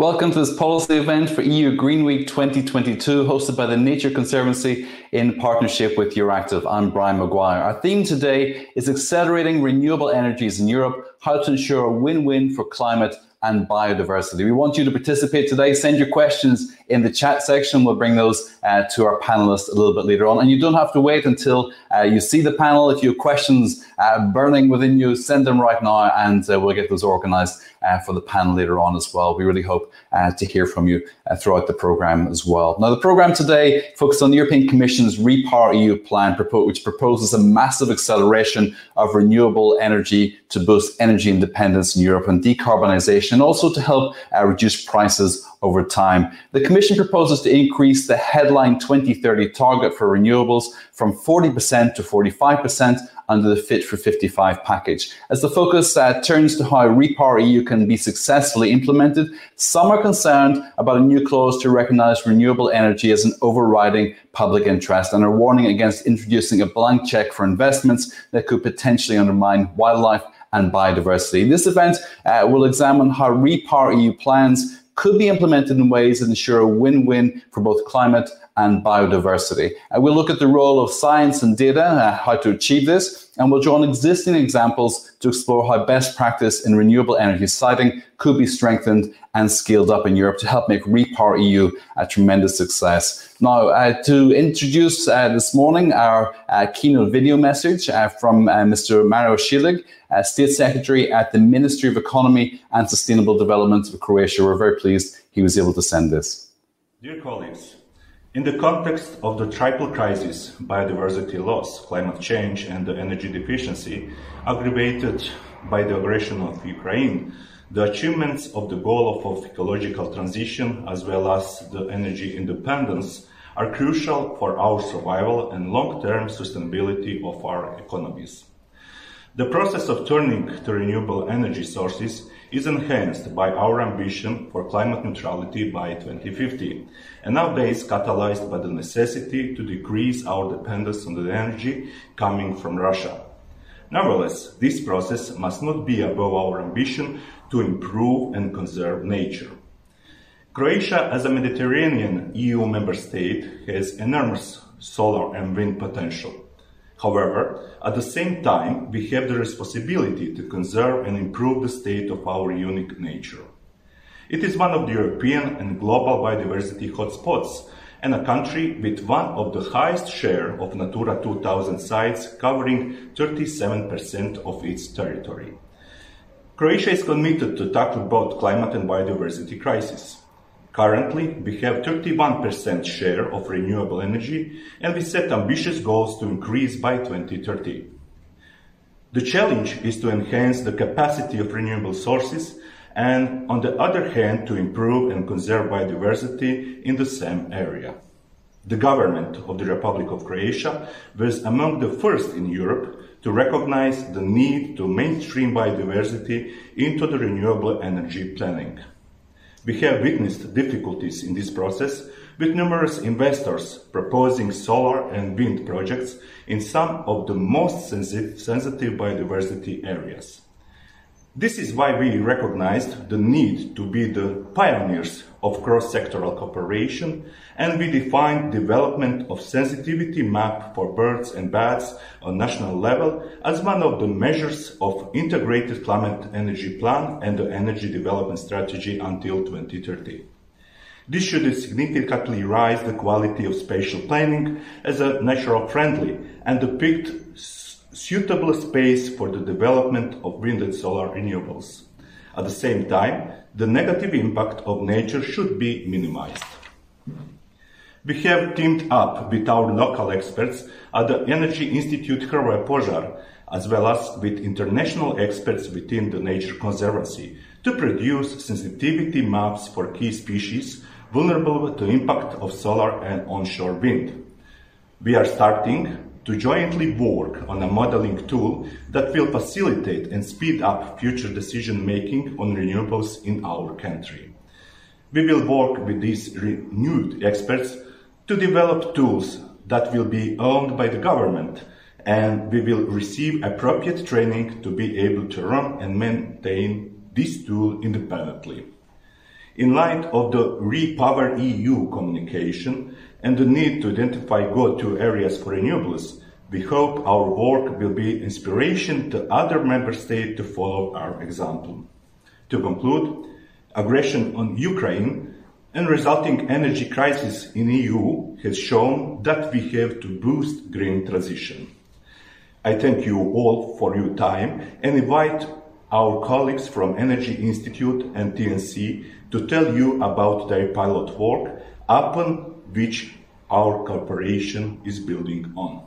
Welcome to this policy event for EU Green Week 2022, hosted by the Nature Conservancy in partnership with Euractiv. I'm Brian Maguire. Our theme today is accelerating renewable energies in Europe, how to ensure a win win for climate and biodiversity. We want you to participate today. Send your questions in the chat section. We'll bring those uh, to our panelists a little bit later on. And you don't have to wait until uh, you see the panel. If you have questions uh, burning within you, send them right now and uh, we'll get those organized uh, for the panel later on as well. We really hope to hear from you throughout the program as well. Now, the program today focuses on the European Commission's Repower EU plan, which proposes a massive acceleration of renewable energy to boost energy independence in Europe and decarbonisation, and also to help reduce prices over time. The Commission proposes to increase the headline 2030 target for renewables from 40% to 45% under the Fit for 55 package. As the focus uh, turns to how Repower EU can be successfully implemented, some are concerned about a new clause to recognise renewable energy as an overriding public interest and are warning against introducing a blank check for investments that could potentially undermine wildlife and biodiversity. This event uh, will examine how Repower EU plans could be implemented in ways that ensure a win-win for both climate and biodiversity. And we'll look at the role of science and data, uh, how to achieve this, and we'll draw on existing examples to explore how best practice in renewable energy siting could be strengthened and scaled up in Europe to help make Repower EU a tremendous success. Now, uh, to introduce uh, this morning our uh, keynote video message uh, from uh, Mr. Mario Cilic, State Secretary at the Ministry of Economy and Sustainable Development of Croatia. We're very pleased he was able to send this. Dear colleagues, in the context of the triple crisis, biodiversity loss, climate change, and the energy deficiency, aggravated by the aggression of Ukraine, the achievements of the goal of ecological transition as well as the energy independence are crucial for our survival and long-term sustainability of our economies. The process of turning to renewable energy sources is enhanced by our ambition for climate neutrality by 2050, and nowadays catalyzed by the necessity to decrease our dependence on the energy coming from Russia. Nevertheless, this process must not be above our ambition to improve and conserve nature. Croatia, as a Mediterranean EU member state, has enormous solar and wind potential. However, at the same time, we have the responsibility to conserve and improve the state of our unique nature. It is one of the European and global biodiversity hotspots and a country with one of the highest share of Natura 2000 sites covering 37% of its territory. Croatia is committed to tackle both climate and biodiversity crisis. Currently, we have 31% share of renewable energy and we set ambitious goals to increase by 2030. The challenge is to enhance the capacity of renewable sources and, on the other hand, to improve and conserve biodiversity in the same area. The government of the Republic of Croatia was among the first in Europe to recognize the need to mainstream biodiversity into the renewable energy planning. We have witnessed difficulties in this process with numerous investors proposing solar and wind projects in some of the most sensitive biodiversity areas. This is why we recognized the need to be the pioneers of cross-sectoral cooperation and we defined development of sensitivity map for birds and bats on national level as one of the measures of integrated climate energy plan and the energy development strategy until 2030. This should significantly raise the quality of spatial planning as a natural friendly and depict suitable space for the development of wind and solar renewables. At the same time, the negative impact of nature should be minimized. We have teamed up with our local experts at the Energy Institute Hrvoje Požar, as well as with international experts within the Nature Conservancy, to produce sensitivity maps for key species vulnerable to impact of solar and onshore wind. We are starting to jointly work on a modeling tool that will facilitate and speed up future decision making on renewables in our country. We will work with these renewed experts to develop tools that will be owned by the government and we will receive appropriate training to be able to run and maintain this tool independently. In light of the Repower EU communication and the need to identify go-to areas for renewables, we hope our work will be inspiration to other member states to follow our example. To conclude, aggression on Ukraine and resulting energy crisis in EU has shown that we have to boost green transition. I thank you all for your time and invite our colleagues from Energy Institute and TNC to tell you about their pilot work upon which our cooperation is building on.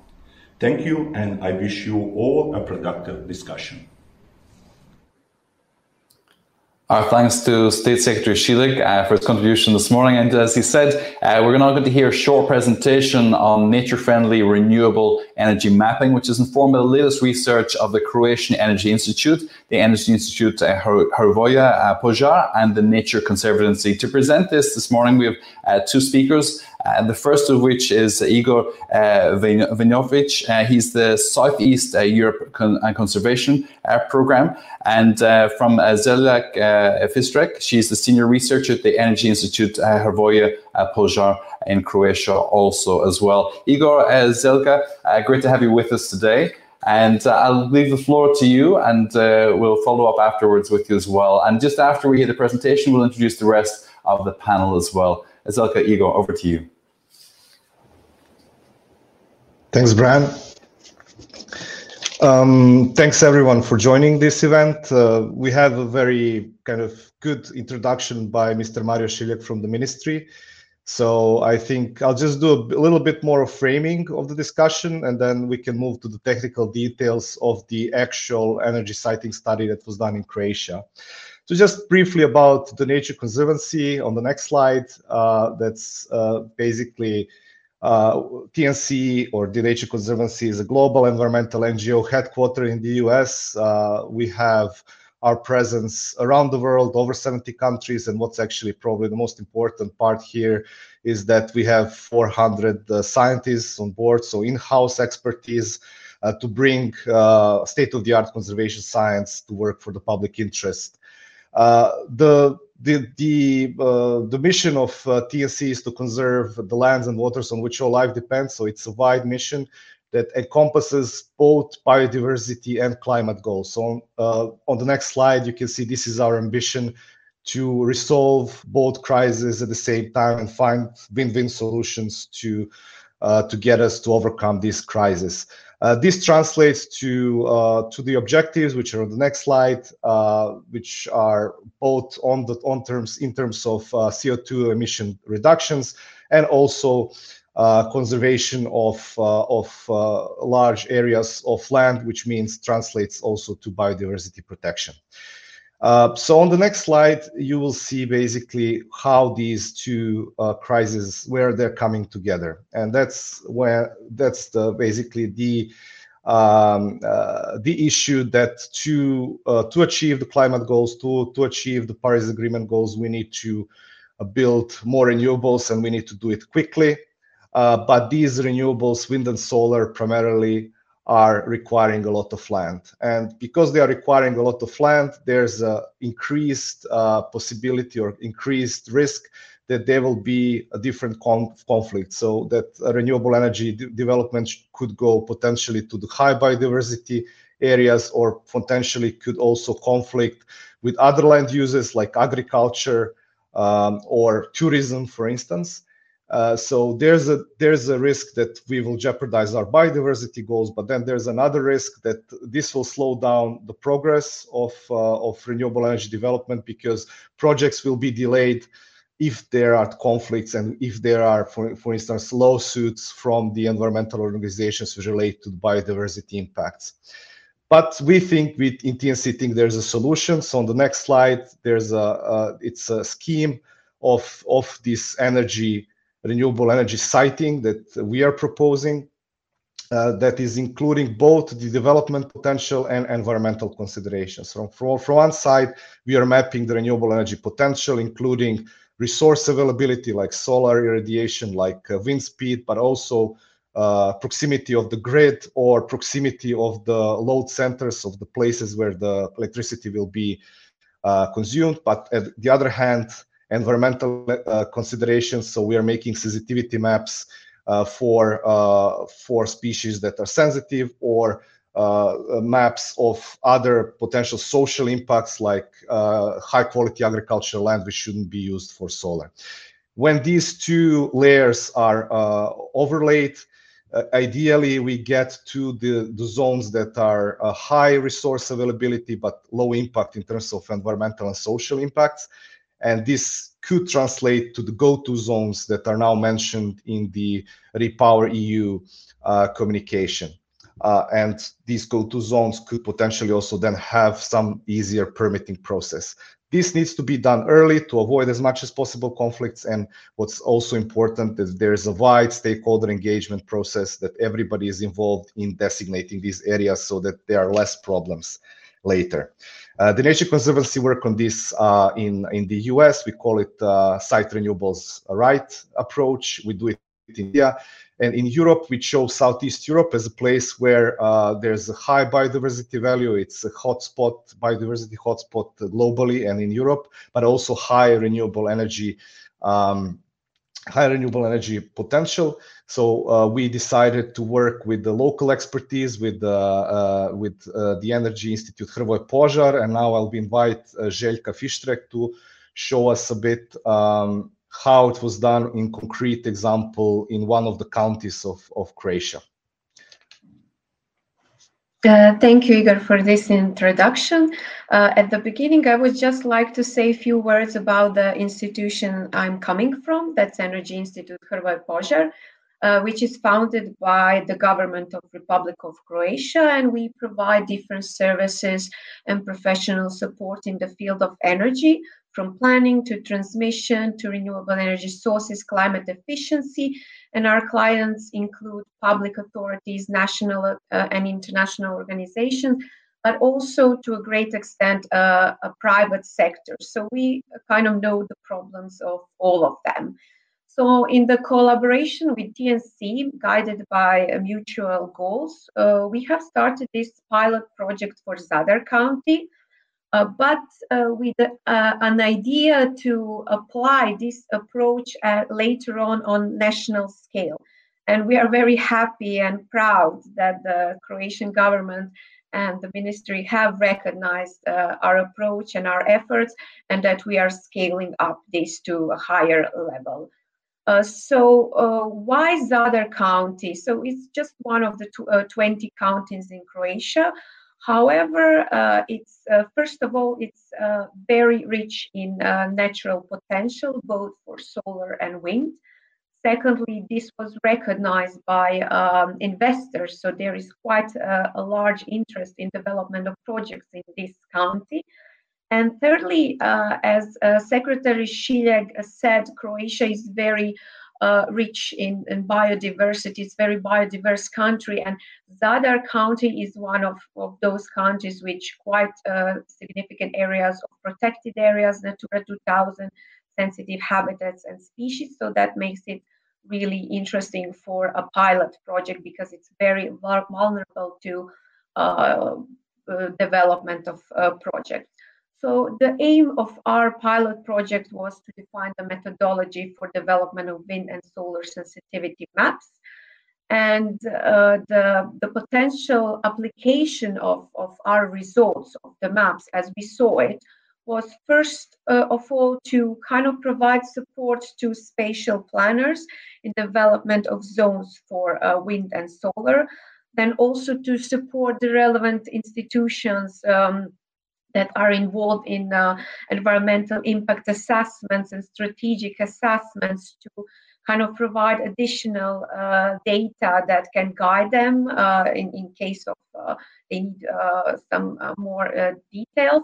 Thank you, and I wish you all a productive discussion. Our thanks to State Secretary Šiljeg uh, for his contribution this morning. And as he said, uh, we're now going to hear a short presentation on nature-friendly renewable energy mapping, which is informed by the latest research of the Croatian Energy Institute, the Energy Institute uh, Hrvoje uh, and the Nature Conservancy. To present this this morning, we have uh, two speakers. Uh, the first of which is Igor uh, Vejnović. Uh, he's the Southeast uh, Europe Con- uh, Conservation Program. And from uh, Željka Fištrek, she's the senior researcher at the Energy Institute uh, Hrvoje Požar in Croatia, also as well. Igor Željka, great to have you with us today. And uh, I'll leave the floor to you, and uh, we'll follow up afterwards with you as well. And just after we hear the presentation, we'll introduce the rest of the panel as well. Željka, Igor, over to you. Thanks, Brian. Um, thanks everyone for joining this event. Uh, we have a very kind of good introduction by Mr. Mario Šiljeg from the ministry. So I think I'll just do a little bit more of framing of the discussion and then we can move to the technical details of the actual energy siting study that was done in Croatia. So just briefly about the Nature Conservancy on the next slide, uh, that's uh, basically uh, TNC or the Nature Conservancy is a global environmental NGO headquartered in the US. Uh, we have our presence around the world, over 70 countries. And what's actually probably the most important part here is that we have 400 uh, scientists on board, so in house expertise. Uh, to bring uh, state-of-the-art conservation science to work for the public interest. Uh, the the the uh, the mission of uh, TNC is to conserve the lands and waters on which all life depends. So it's a wide mission that encompasses both biodiversity and climate goals. So on, uh, on the next slide, you can see this is our ambition to resolve both crises at the same time and find win-win solutions to uh, to get us to overcome this crisis. Uh, this translates to uh, to the objectives, which are on the next slide, uh, which are both on the on terms in terms of uh, CO2 emission reductions and also uh, conservation of of large areas of land, which means translates also to biodiversity protection. Uh, so on the next slide, you will see basically how these two uh, crises where they're coming together, and that's where that's the basically the um, uh, the issue that to uh, to achieve the climate goals, to to achieve the Paris Agreement goals, we need to uh, build more renewables, and we need to do it quickly. but these renewables, wind and solar, primarily are requiring a lot of land. And because they are requiring a lot of land, there's a increased uh, possibility or increased risk that there will be a different conf conflict. So that renewable energy development could go potentially to the high biodiversity areas or potentially could also conflict with other land uses like agriculture um, or tourism, for instance. Uh, so there's a there's a risk that we will jeopardize our biodiversity goals, but then there's another risk that this will slow down the progress of uh, of renewable energy development because projects will be delayed if there are conflicts and if there are, for, for instance, lawsuits from the environmental organizations which relate to biodiversity impacts. But we think with in TNC think there's a solution. So on the next slide, there's a, a it's a scheme of of this energy renewable energy siting that we are proposing uh, that is including both the development potential and environmental considerations. So from, from one side, we are mapping the renewable energy potential, including resource availability like solar irradiation, like uh, wind speed, but also uh, proximity of the grid or proximity of the load centers of the places where the electricity will be uh, consumed. But at the other hand, environmental uh, considerations. So we are making sensitivity maps uh, for uh, for species that are sensitive or uh, maps of other potential social impacts like uh, high quality agricultural land which shouldn't be used for solar. When these two layers are uh, overlaid, ideally we get to the, the zones that are high resource availability but low impact in terms of environmental and social impacts. And this could translate to the go-to zones that are now mentioned in the Repower EU uh, communication. Uh, and these go-to zones could potentially also then have some easier permitting process. This needs to be done early to avoid as much as possible conflicts. And what's also important is there's a wide stakeholder engagement process that everybody is involved in designating these areas so that there are less problems later. Uh, the Nature Conservancy work on this uh, in, in the US. We call it uh, site renewables right approach. We do it in India. And in Europe, we chose Southeast Europe as a place where uh, there's a high biodiversity value. It's a hotspot, biodiversity hotspot globally and in Europe, but also high renewable energy um, high renewable energy potential. So uh, we decided to work with the local expertise, with uh, with uh, the Energy Institute Hrvoje Požar, and now I'll invite uh, Fištrek to show us a bit um, how it was done in concrete example in one of the counties of, of Croatia. Uh, thank you, Igor, for this introduction. Uh, at the beginning, I would just like to say a few words about the institution I'm coming from. That's Energy Institute Hrvoje Požar, uh, which is founded by the government of Republic of Croatia, and we provide different services and professional support in the field of energy from planning to transmission to renewable energy sources, climate efficiency. And our clients include public authorities, national uh, and international organizations, but also to a great extent uh, a private sector. So we kind of know the problems of all of them. So, in the collaboration with TNC, guided by mutual goals, uh, we have started this pilot project for Zadar County, uh, but uh, with uh, an idea to apply this approach uh, later on on national scale. And we are very happy and proud that the Croatian government and the ministry have recognized uh, our approach and our efforts, and that we are scaling up this to a higher level. Uh, so uh, why Zadar County? So it's just one of the tw uh, 20 counties in Croatia. However, uh, it's uh, first of all, it's uh, very rich in uh, natural potential, both for solar and wind. Secondly, this was recognized by um, investors, so there is quite a, a, large interest in development of projects in this county. And thirdly, uh, as uh, Secretary Šiljeg said, Croatia is very uh, rich in, in, biodiversity. It's very biodiverse country, and Zadar County is one of, of those counties which quite uh, significant areas of protected areas, Natura 2000, sensitive habitats and species. So that makes it really interesting for a pilot project because it's very vulnerable to uh, uh development of uh, projects. So the aim of our pilot project was to define the methodology for development of wind and solar sensitivity maps. And uh, the, the potential application of, of our results of the maps as we saw it was first uh, of all to kind of provide support to spatial planners in development of zones for uh, wind and solar, then also to support the relevant institutions um, that are involved in uh, environmental impact assessments and strategic assessments to kind of provide additional uh, data that can guide them uh, in, in case of uh, they need uh, some uh, more details.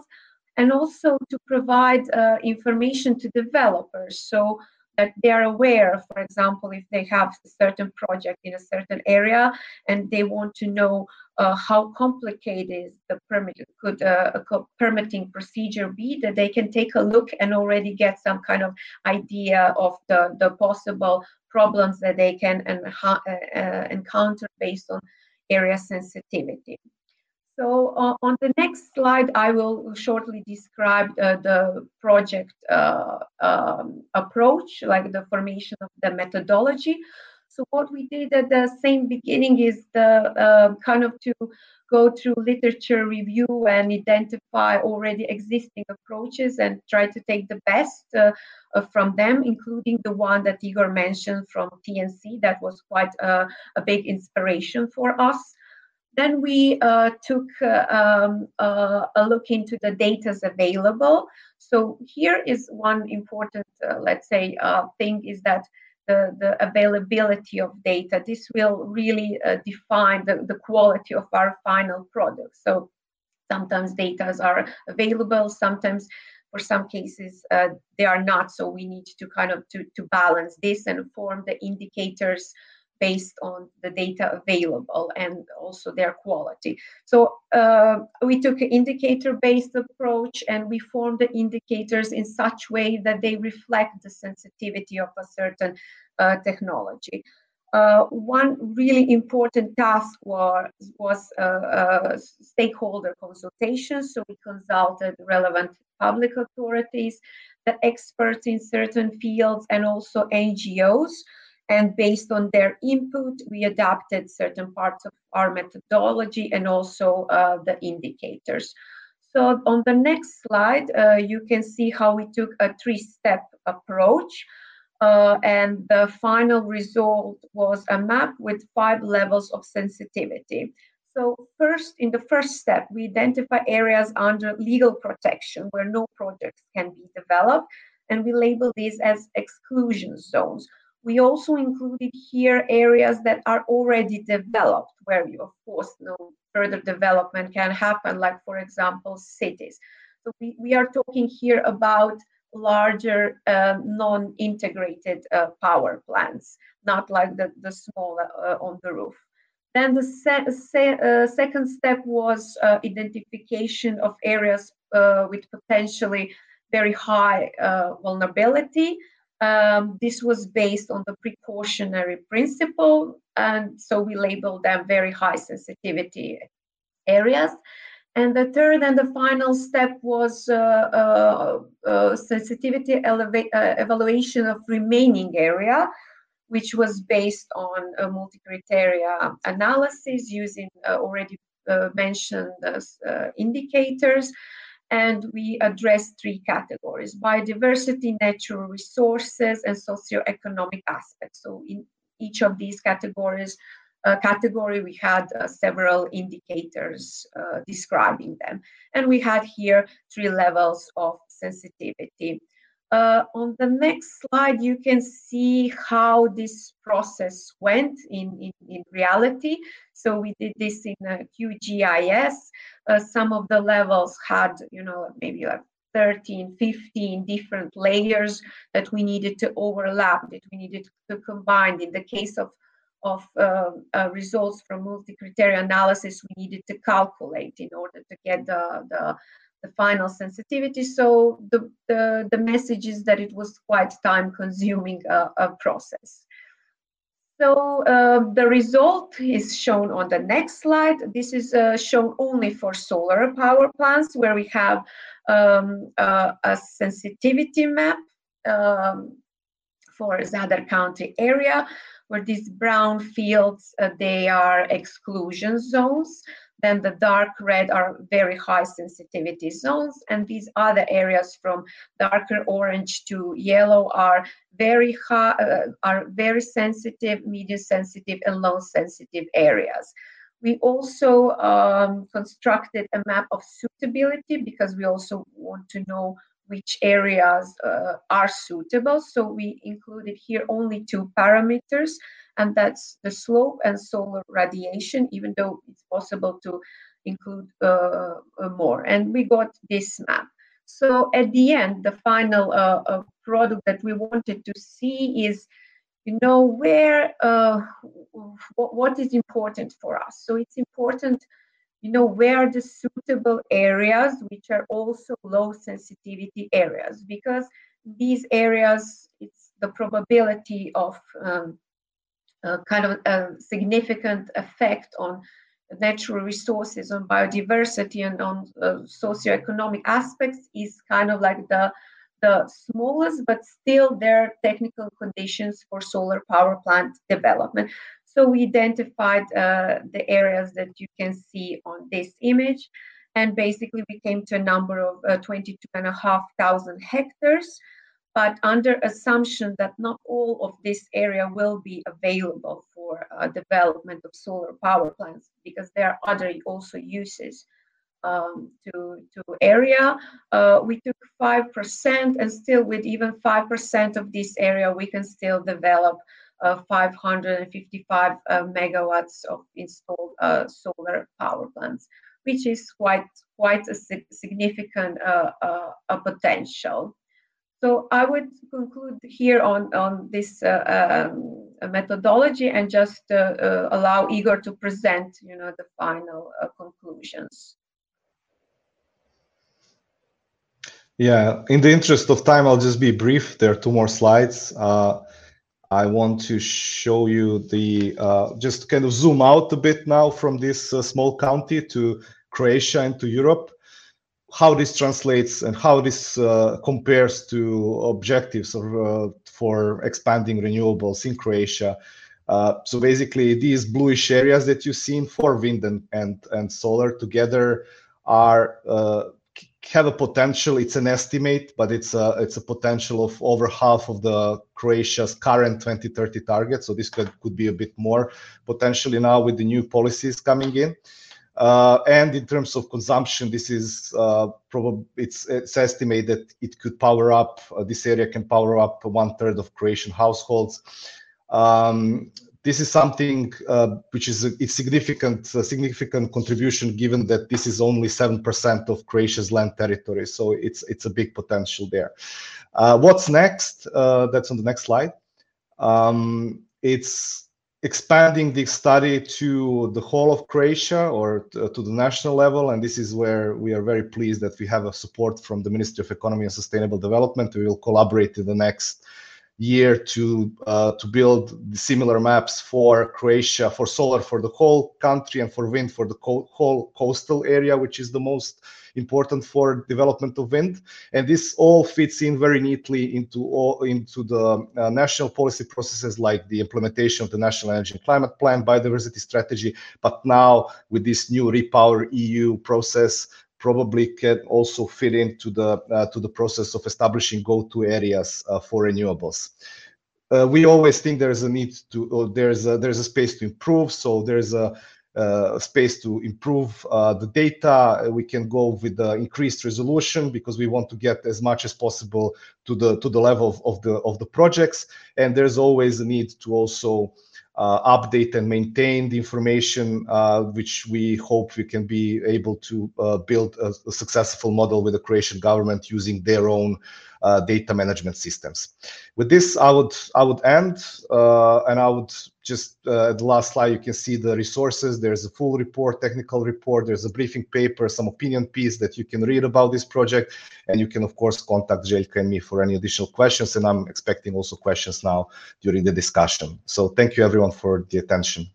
And also to provide information to developers. So that they are aware for example if they have a certain project in a certain area and they want to know uh, how complicated the permit could uh, a permitting procedure be that they can take a look and already get some kind of idea of the, the possible problems that they can uh, uh, encounter based on area sensitivity. So uh, on the next slide, I will shortly describe uh, the project uh, um, approach, like the formation of the methodology. So what we did at the same beginning is the uh, kind of to go through literature review and identify already existing approaches and try to take the best uh, uh, from them, including the one that Igor mentioned from TNC. That was quite a, a big inspiration for us. Then we uh, took uh, um, uh, a look into the data available. So here is one important, uh, let's say, thing is that the, the availability of data. This will really uh, define the, the quality of our final product. So sometimes data are available, sometimes for some cases uh, they are not. So we need to kind of to, to balance this and form the indicators based on the data available and also their quality. So uh, we took an indicator-based approach and we formed the indicators in such way that they reflect the sensitivity of a certain uh, technology. Uh, one really important task was, was uh, uh, stakeholder consultation. So we consulted relevant public authorities, the experts in certain fields, and also NGOs and based on their input, we adapted certain parts of our methodology and also uh, the indicators. So on the next slide, uh, you can see how we took a three-step approach. Uh, and the final result was a map with five levels of sensitivity. So first, in the first step, we identify areas under legal protection where no projects can be developed, and we label these as exclusion zones. We also included here areas that are already developed, where you, of course, no further development can happen, like, for example, cities. So we, we are talking here about larger uh, non-integrated uh, power plants, not like the, the small uh, on the roof. Then the se se uh, second step was uh, identification of areas uh, with potentially very high vulnerability, um, this was based on the precautionary principle, and so we labeled them very high sensitivity areas. And the third and the final step was uh, uh, uh, sensitivity uh, evaluation of remaining area, which was based on a multi-criteria analysis using uh, already uh, mentioned indicators and we address three categories biodiversity, natural resources, and socioeconomic aspects. So, in each of these categories, uh, category, we had uh, several indicators uh, describing them. And we had here three levels of sensitivity. Uh, on the next slide, you can see how this process went in, in, in reality. So we did this in a QGIS. Uh, some of the levels had, you know, maybe like 13, 15 different layers that we needed to overlap, that we needed to combine. In the case of of uh, uh, results from multi-criteria analysis we needed to calculate in order to get the, the the final sensitivity. So the, the, the message is that it was quite time consuming uh, a process. So uh, the result is shown on the next slide. This is uh, shown only for solar power plants where we have um, a sensitivity map um, for Zadar County area where these brown fields, uh, they are exclusion zones. Then the dark red are very high sensitivity zones, and these other areas from darker orange to yellow are very high, uh, are very sensitive, medium sensitive, and low sensitive areas. We also um, constructed a map of suitability because we also want to know which areas uh, are suitable. So we included here only two parameters and that's the slope and solar radiation, even though it's possible to include uh, uh, more. And we got this map. So at the end, the final uh, uh product that we wanted to see is, you know, where, uh, what, is important for us. So it's important, you know, where the suitable areas, which are also low sensitivity areas, because these areas, it's the probability of um, kind of a significant effect on natural resources, on biodiversity, and on uh, socioeconomic aspects is kind of like the the smallest, but still there are technical conditions for solar power plant development. So we identified uh, the areas that you can see on this image. And basically we came to a number of uh, 22,500 hectares but under assumption that not all of this area will be available for uh, development of solar power plants because there are other also uses um, to, to area. Uh, we took 5% and still with even 5% of this area, we can still develop uh, 555 uh, megawatts of installed uh, solar power plants, which is quite, quite a significant uh, a potential. So I would conclude here on, on this uh, um, methodology and just uh, uh, allow Igor to present, you know, the final uh, conclusions. Yeah, in the interest of time, I'll just be brief. There are two more slides. Uh, I want to show you the, uh, just kind of zoom out a bit now from this small county to Croatia and to Europe how this translates and how this uh, compares to objectives uh, for expanding renewables in Croatia. Uh, so basically, these bluish areas that you see for wind and, and, and solar together are uh, have a potential. It's an estimate, but it's a it's a potential of over half of the Croatia's current 2030 target. So this could, could be a bit more potentially now with the new policies coming in. Uh, and in terms of consumption, this is uh, probably it's, it's estimated that it could power up. Uh, this area can power up one third of Croatian households. Um, this is something uh, which is a it's significant significant contribution given that this is only 7% of Croatia's land territory so it's it's a big potential there uh, what's next uh, that's on the next slide um, it's expanding the study to the whole of Croatia or to, uh, to, the national level. And this is where we are very pleased that we have a support from the Ministry of Economy and Sustainable Development. We will collaborate in the next year to uh, to build similar maps for Croatia, for solar for the whole country and for wind for the co whole coastal area, which is the most important for development of wind. And this all fits in very neatly into all, into the uh, national policy processes like the implementation of the National Energy and Climate Plan, biodiversity strategy, but now with this new Repower EU process, probably can also fit into the uh, to the process of establishing go-to areas uh, for renewables. Uh, we always think there's a need to there's a, there's a space to improve. So there's a uh, space to improve uh, the data. We can go with the increased resolution because we want to get as much as possible to the to the level of, of the of the projects. And there's always a need to also update and maintain the information, uh, which we hope we can be able to uh, build a, a, successful model with the Croatian government using their own uh, data management systems. With this, I would I would end, uh, and I would just uh, the last slide. You can see the resources. There's a full report, technical report. There's a briefing paper, some opinion piece that you can read about this project, and you can of course contact Željka and me for any additional questions. And I'm expecting also questions now during the discussion. So thank you everyone for the attention.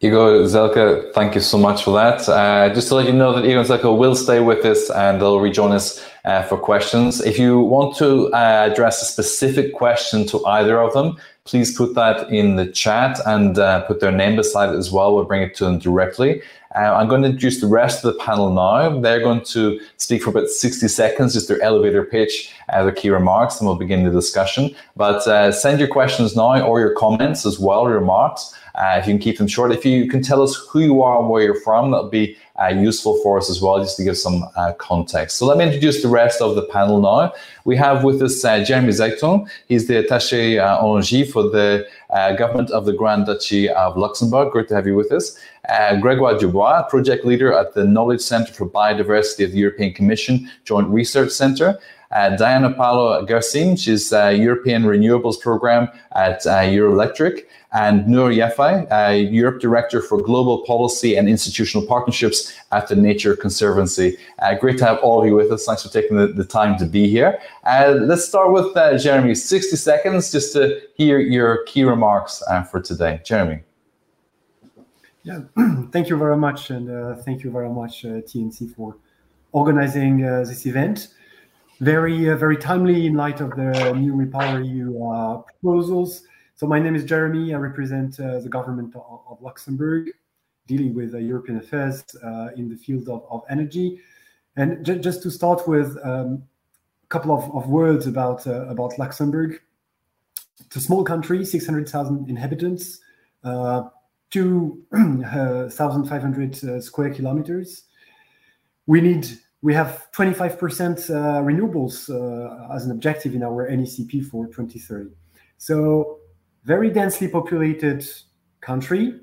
Igor Željka, thank you so much for that. Uh, just to let you know that Igor Željka will stay with us and they'll rejoin us uh, for questions. If you want to uh, address a specific question to either of them, please put that in the chat and uh, put their name beside it as well. We'll bring it to them directly. Uh, I'm going to introduce the rest of the panel now. They're going to speak for about 60 seconds, just their elevator pitch, uh, their key remarks, and we'll begin the discussion. But send your questions now or your comments as well, remarks. Uh, if you can keep them short, if you can tell us who you are and where you're from, that'll be uh, useful for us as well, just to give some uh, context. So let me introduce the rest of the panel now. We have with us uh, Jeremy Zeitung. He's the attaché uh, ONG for the uh, government of the Grand Duchy of Luxembourg. Great to have you with us. Uh, Gregoire Dubois, project leader at the Knowledge Center for Biodiversity of the European Commission Joint Research Center. Uh, Diana Paolo Garcin, she's European Renewables Program at Eurelectric and Noor Yafai, uh, Europe Director for Global Policy and Institutional Partnerships at the Nature Conservancy. Uh, great to have all of you with us. Thanks for taking the, the time to be here. Uh, let's start with uh, Jeremy. 60 seconds just to hear your key remarks uh, for today. Jeremy. Yeah, thank you very much, and uh, thank you very much, TNC, for organizing this event. Very, uh, very timely in light of the new Repower EU uh, proposals. So my name is Jeremy. I represent uh, the government of, of, Luxembourg, dealing with European affairs in the field of, of energy. And just to start with um, a couple of, of words about about Luxembourg. It's a small country, 600,000 inhabitants. Uh, 2,500 uh, square kilometers. We need we have 25% uh, renewables uh, as an objective in our NECP for 2030. So very densely populated country,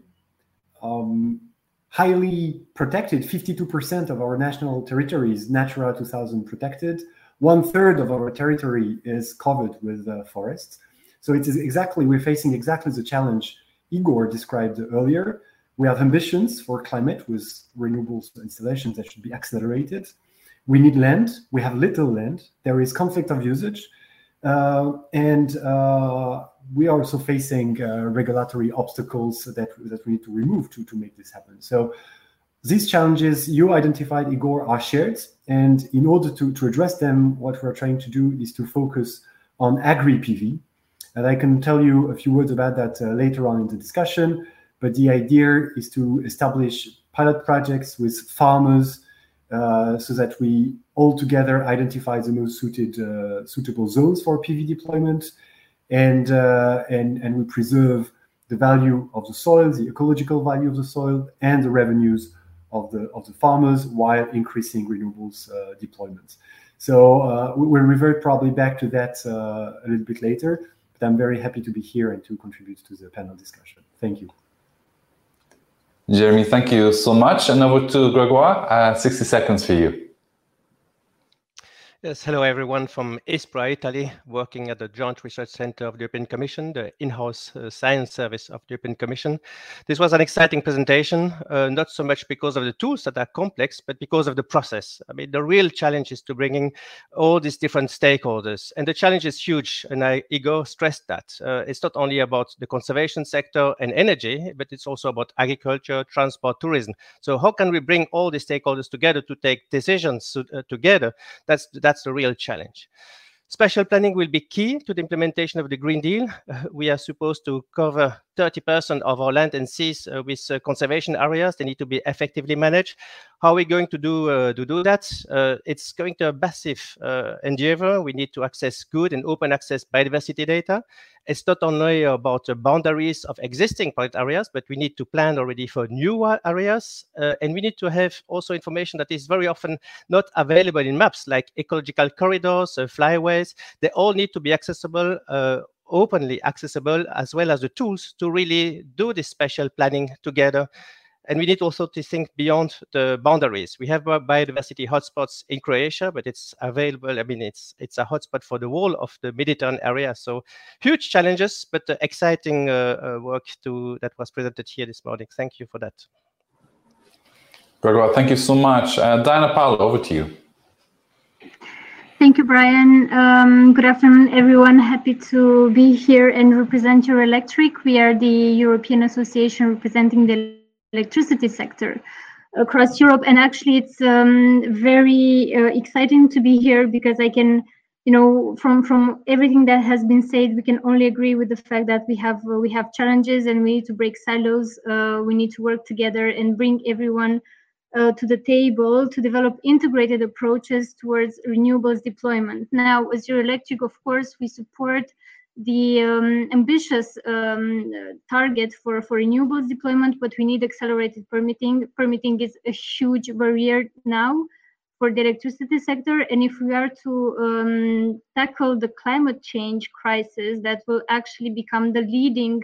um, highly protected. 52% of our national territory is Natura 2000 protected. One third of our territory is covered with uh, forests. So it is exactly we're facing exactly the challenge Igor described earlier. We have ambitions for climate with renewables installations that should be accelerated. We need land. We have little land. There is conflict of usage. Uh, and uh, we are also facing uh, regulatory obstacles that, that we need to remove to, to make this happen. So these challenges you identified, Igor, are shared. And in order to, to address them, what we're trying to do is to focus on agri-PV, and I can tell you a few words about that uh, later on in the discussion. But the idea is to establish pilot projects with farmers uh, so that we all together identify the most suited, uh, suitable zones for PV deployment, and, uh, and, and we preserve the value of the soil, the ecological value of the soil, and the revenues of the, of the farmers while increasing renewables uh, deployments. So uh, we'll revert probably back to that a little bit later. But I'm very happy to be here and to contribute to the panel discussion. Thank you. Jeremy, thank you so much. And over to Gregoire, uh, 60 seconds for you. Yes, hello everyone from ISPRA, Italy, working at the Joint Research Center of the European Commission, the in-house uh, science service of the European Commission. This was an exciting presentation, uh, not so much because of the tools that are complex, but because of the process. I mean, the real challenge is to bringing all these different stakeholders, and the challenge is huge, and I, Igor stressed that. Uh, it's not only about the conservation sector and energy, but it's also about agriculture, transport, tourism. So how can we bring all the stakeholders together to take decisions uh, together? That's, that's that's the real challenge. Spatial planning will be key to the implementation of the Green Deal. Uh, we are supposed to cover 30% of our land and seas uh, with uh, conservation areas. They need to be effectively managed. How are we going to do uh, to do that? Uh, it's going to be a massive uh, endeavor. We need to access good and open access biodiversity data. It's not only about the boundaries of existing project areas, but we need to plan already for new areas. Uh, and we need to have also information that is very often not available in maps, like ecological corridors, uh, flyways. They all need to be accessible uh, openly accessible as well as the tools to really do this spatial planning together. And we need also to think beyond the boundaries. We have biodiversity hotspots in Croatia, but it's available. I mean, it's it's a hotspot for the whole of the Mediterranean area. So huge challenges, but exciting uh, uh, work to that was presented here this morning. Thank you for that. Gregoire, thank you so much. Uh, Diana Paolo, over to you. Thank you, Brian. Um, good afternoon, everyone. Happy to be here and represent Eurelectric. We are the European Association representing the electricity sector across Europe. And actually, it's um, very uh, exciting to be here because I can, you know, from from everything that has been said, we can only agree with the fact that we have uh, we have challenges and we need to break silos. Uh, we need to work together and bring everyone uh, to the table to develop integrated approaches towards renewables deployment. Now, as Eurelectric, of course, we support the um, ambitious um, target for, for renewables deployment, but we need accelerated permitting. Permitting is a huge barrier now for the electricity sector. And if we are to um, tackle the climate change crisis, that will actually become the leading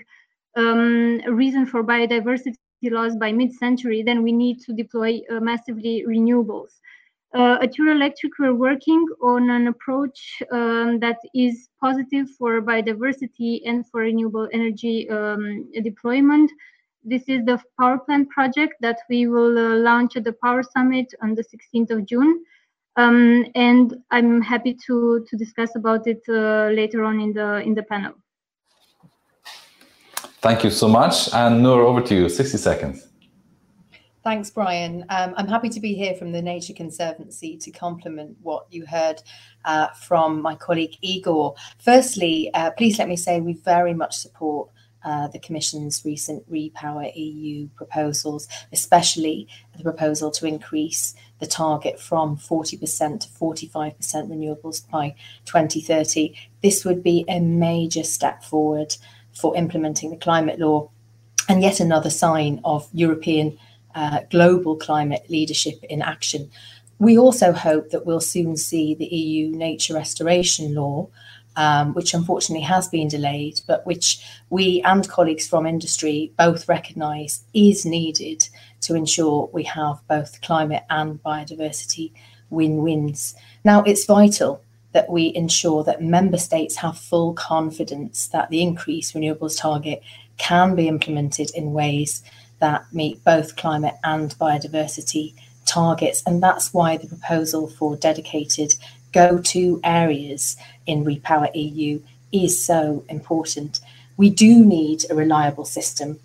um, reason for biodiversity loss by mid-century, then we need to deploy uh, massively renewables. Uh, at we're working on an approach um, that is positive for biodiversity and for renewable energy um, deployment. This is the power plant project that we will uh, launch at the Power Summit on the 16th of June. Um, and I'm happy to, to discuss about it uh, later on in the, in the panel. Thank you so much. And Noor, over to you, 60 seconds. Thanks, Brian. Um, I'm happy to be here from the Nature Conservancy to complement what you heard uh, from my colleague Igor. Firstly, uh, please let me say we very much support uh, the Commission's recent Repower EU proposals, especially the proposal to increase the target from 40% to 45% renewables by 2030. This would be a major step forward for implementing the climate law and yet another sign of European uh, global climate leadership in action. We also hope that we'll soon see the EU nature restoration law um, which unfortunately has been delayed, but which we and colleagues from industry both recognise is needed to ensure we have both climate and biodiversity win wins. Now, it's vital that we ensure that member states have full confidence that the increased renewables target can be implemented in ways that meet both climate and biodiversity targets. And that's why the proposal for dedicated go to areas in Repower EU is so important. We do need a reliable system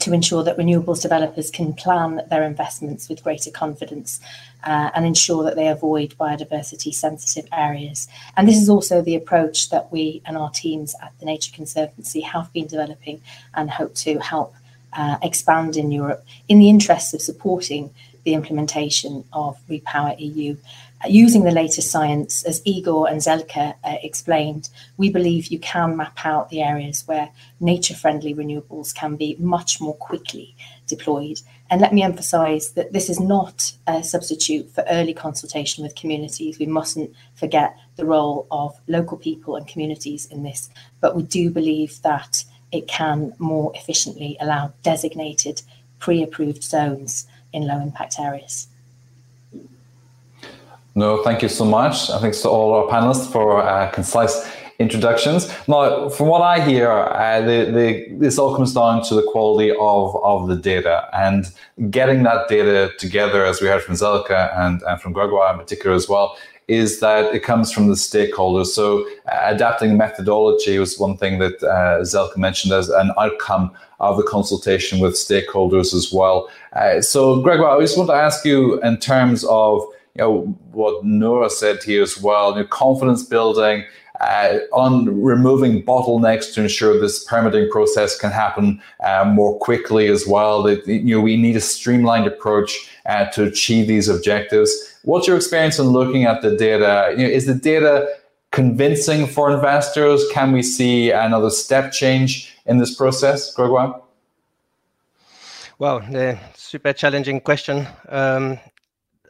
to ensure that renewables developers can plan their investments with greater confidence uh, and ensure that they avoid biodiversity sensitive areas. And this is also the approach that we and our teams at the Nature Conservancy have been developing and hope to help uh, expand in Europe in the interests of supporting the implementation of Repower EU using the latest science, as Igor and Željka uh, explained, we believe you can map out the areas where nature friendly renewables can be much more quickly deployed. And let me emphasize that this is not a substitute for early consultation with communities. We mustn't forget the role of local people and communities in this, but we do believe that it can more efficiently allow designated pre approved zones in low impact areas. No, thank you so much. I thanks to all our panelists for uh, concise introductions. Now, from what I hear, uh, the, the, this all comes down to the quality of, of the data and getting that data together, as we heard from Željka and, and from Gregoire in particular as well, is that it comes from the stakeholders. So uh, adapting methodology was one thing that uh, Željka mentioned as an outcome of the consultation with stakeholders as well. Uh, so Gregoire, I just want to ask you in terms of you know, what Nora said here as well, you know, confidence building, uh, on removing bottlenecks to ensure this permitting process can happen uh, more quickly as well. That you know we need a streamlined approach uh, to achieve these objectives. What's your experience in looking at the data? You know, is the data convincing for investors? Can we see another step change in this process, Gregoire? Well, the super challenging question. Um,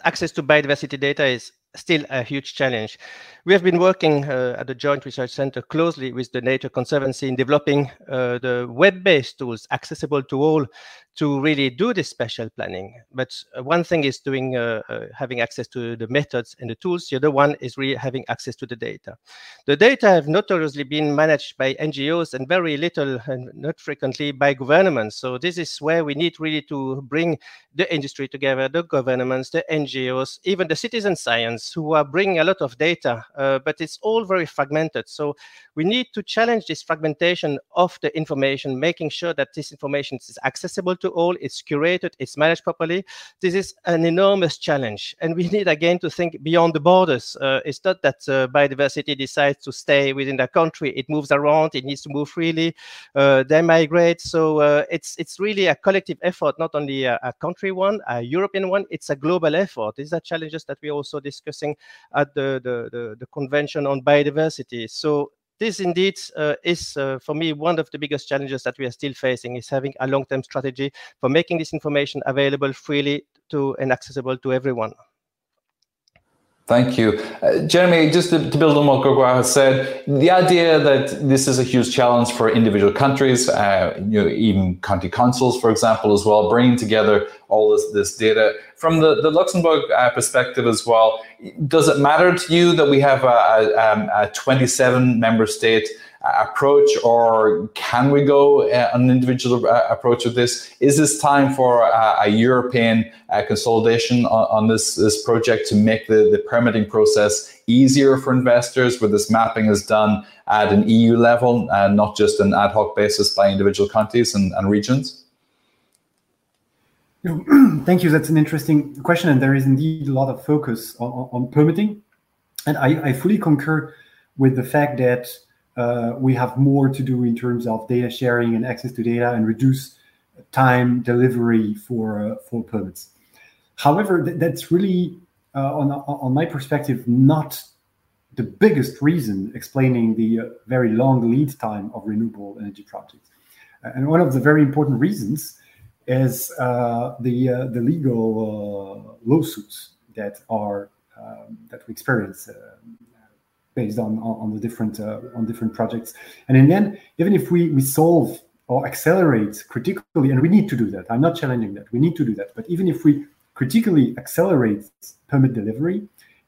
access to biodiversity data is still a huge challenge. We have been working uh, at the Joint Research Center closely with the Nature Conservancy in developing uh, the web-based tools accessible to all to really do this spatial planning. But uh, one thing is doing uh, uh, having access to the methods and the tools. The other one is really having access to the data. The data have notoriously been managed by NGOs and very little and not frequently by governments. So this is where we need really to bring the industry together, the governments, the NGOs, even the citizen science who are bringing a lot of data, uh, but it's all very fragmented. So we need to challenge this fragmentation of the information, making sure that this information is accessible to all, it's curated, it's managed properly. This is an enormous challenge. And we need again to think beyond the borders. Uh, it's not that uh, biodiversity decides to stay within the country, it moves around, it needs to move freely, uh, they migrate. So uh, it's, it's really a collective effort, not only a, a, country one, a European one, it's a global effort. These are challenges that we're also discussing at the, the, the, the Convention on Biodiversity. So this indeed uh, is uh, for me one of the biggest challenges that we are still facing is having a long-term strategy for making this information available freely to and accessible to everyone. Thank you. Uh, Jeremy, just to, to, build on what Gregoire has said, the idea that this is a huge challenge for individual countries, uh, you know, even county councils, for example, as well, bringing together all this, this data. From the, the Luxembourg uh, perspective as well, does it matter to you that we have a, a, um, a 27 member state approach, or can we go uh, an individual uh, approach with this? Is this time for a, European uh, consolidation on, on, this, this project to make the, the permitting process easier for investors where this mapping is done at an EU level and not just an ad hoc basis by individual countries and, and regions? Thank you. That's an interesting question, and there is indeed a lot of focus on, on permitting. And I, I, fully concur with the fact that uh, we have more to do in terms of data sharing and access to data and reduce time delivery for uh, for permits. However, th that's really, uh, on on my perspective, not the biggest reason explaining the uh, very long lead time of renewable energy projects. And one of the very important reasons is uh, the uh, the legal uh, lawsuits that are um, that we experience based on, on the different on different projects. And in the end, even if we we solve or accelerate critically, and we need to do that. I'm not challenging that. We need to do that. But even if we critically accelerate permit delivery,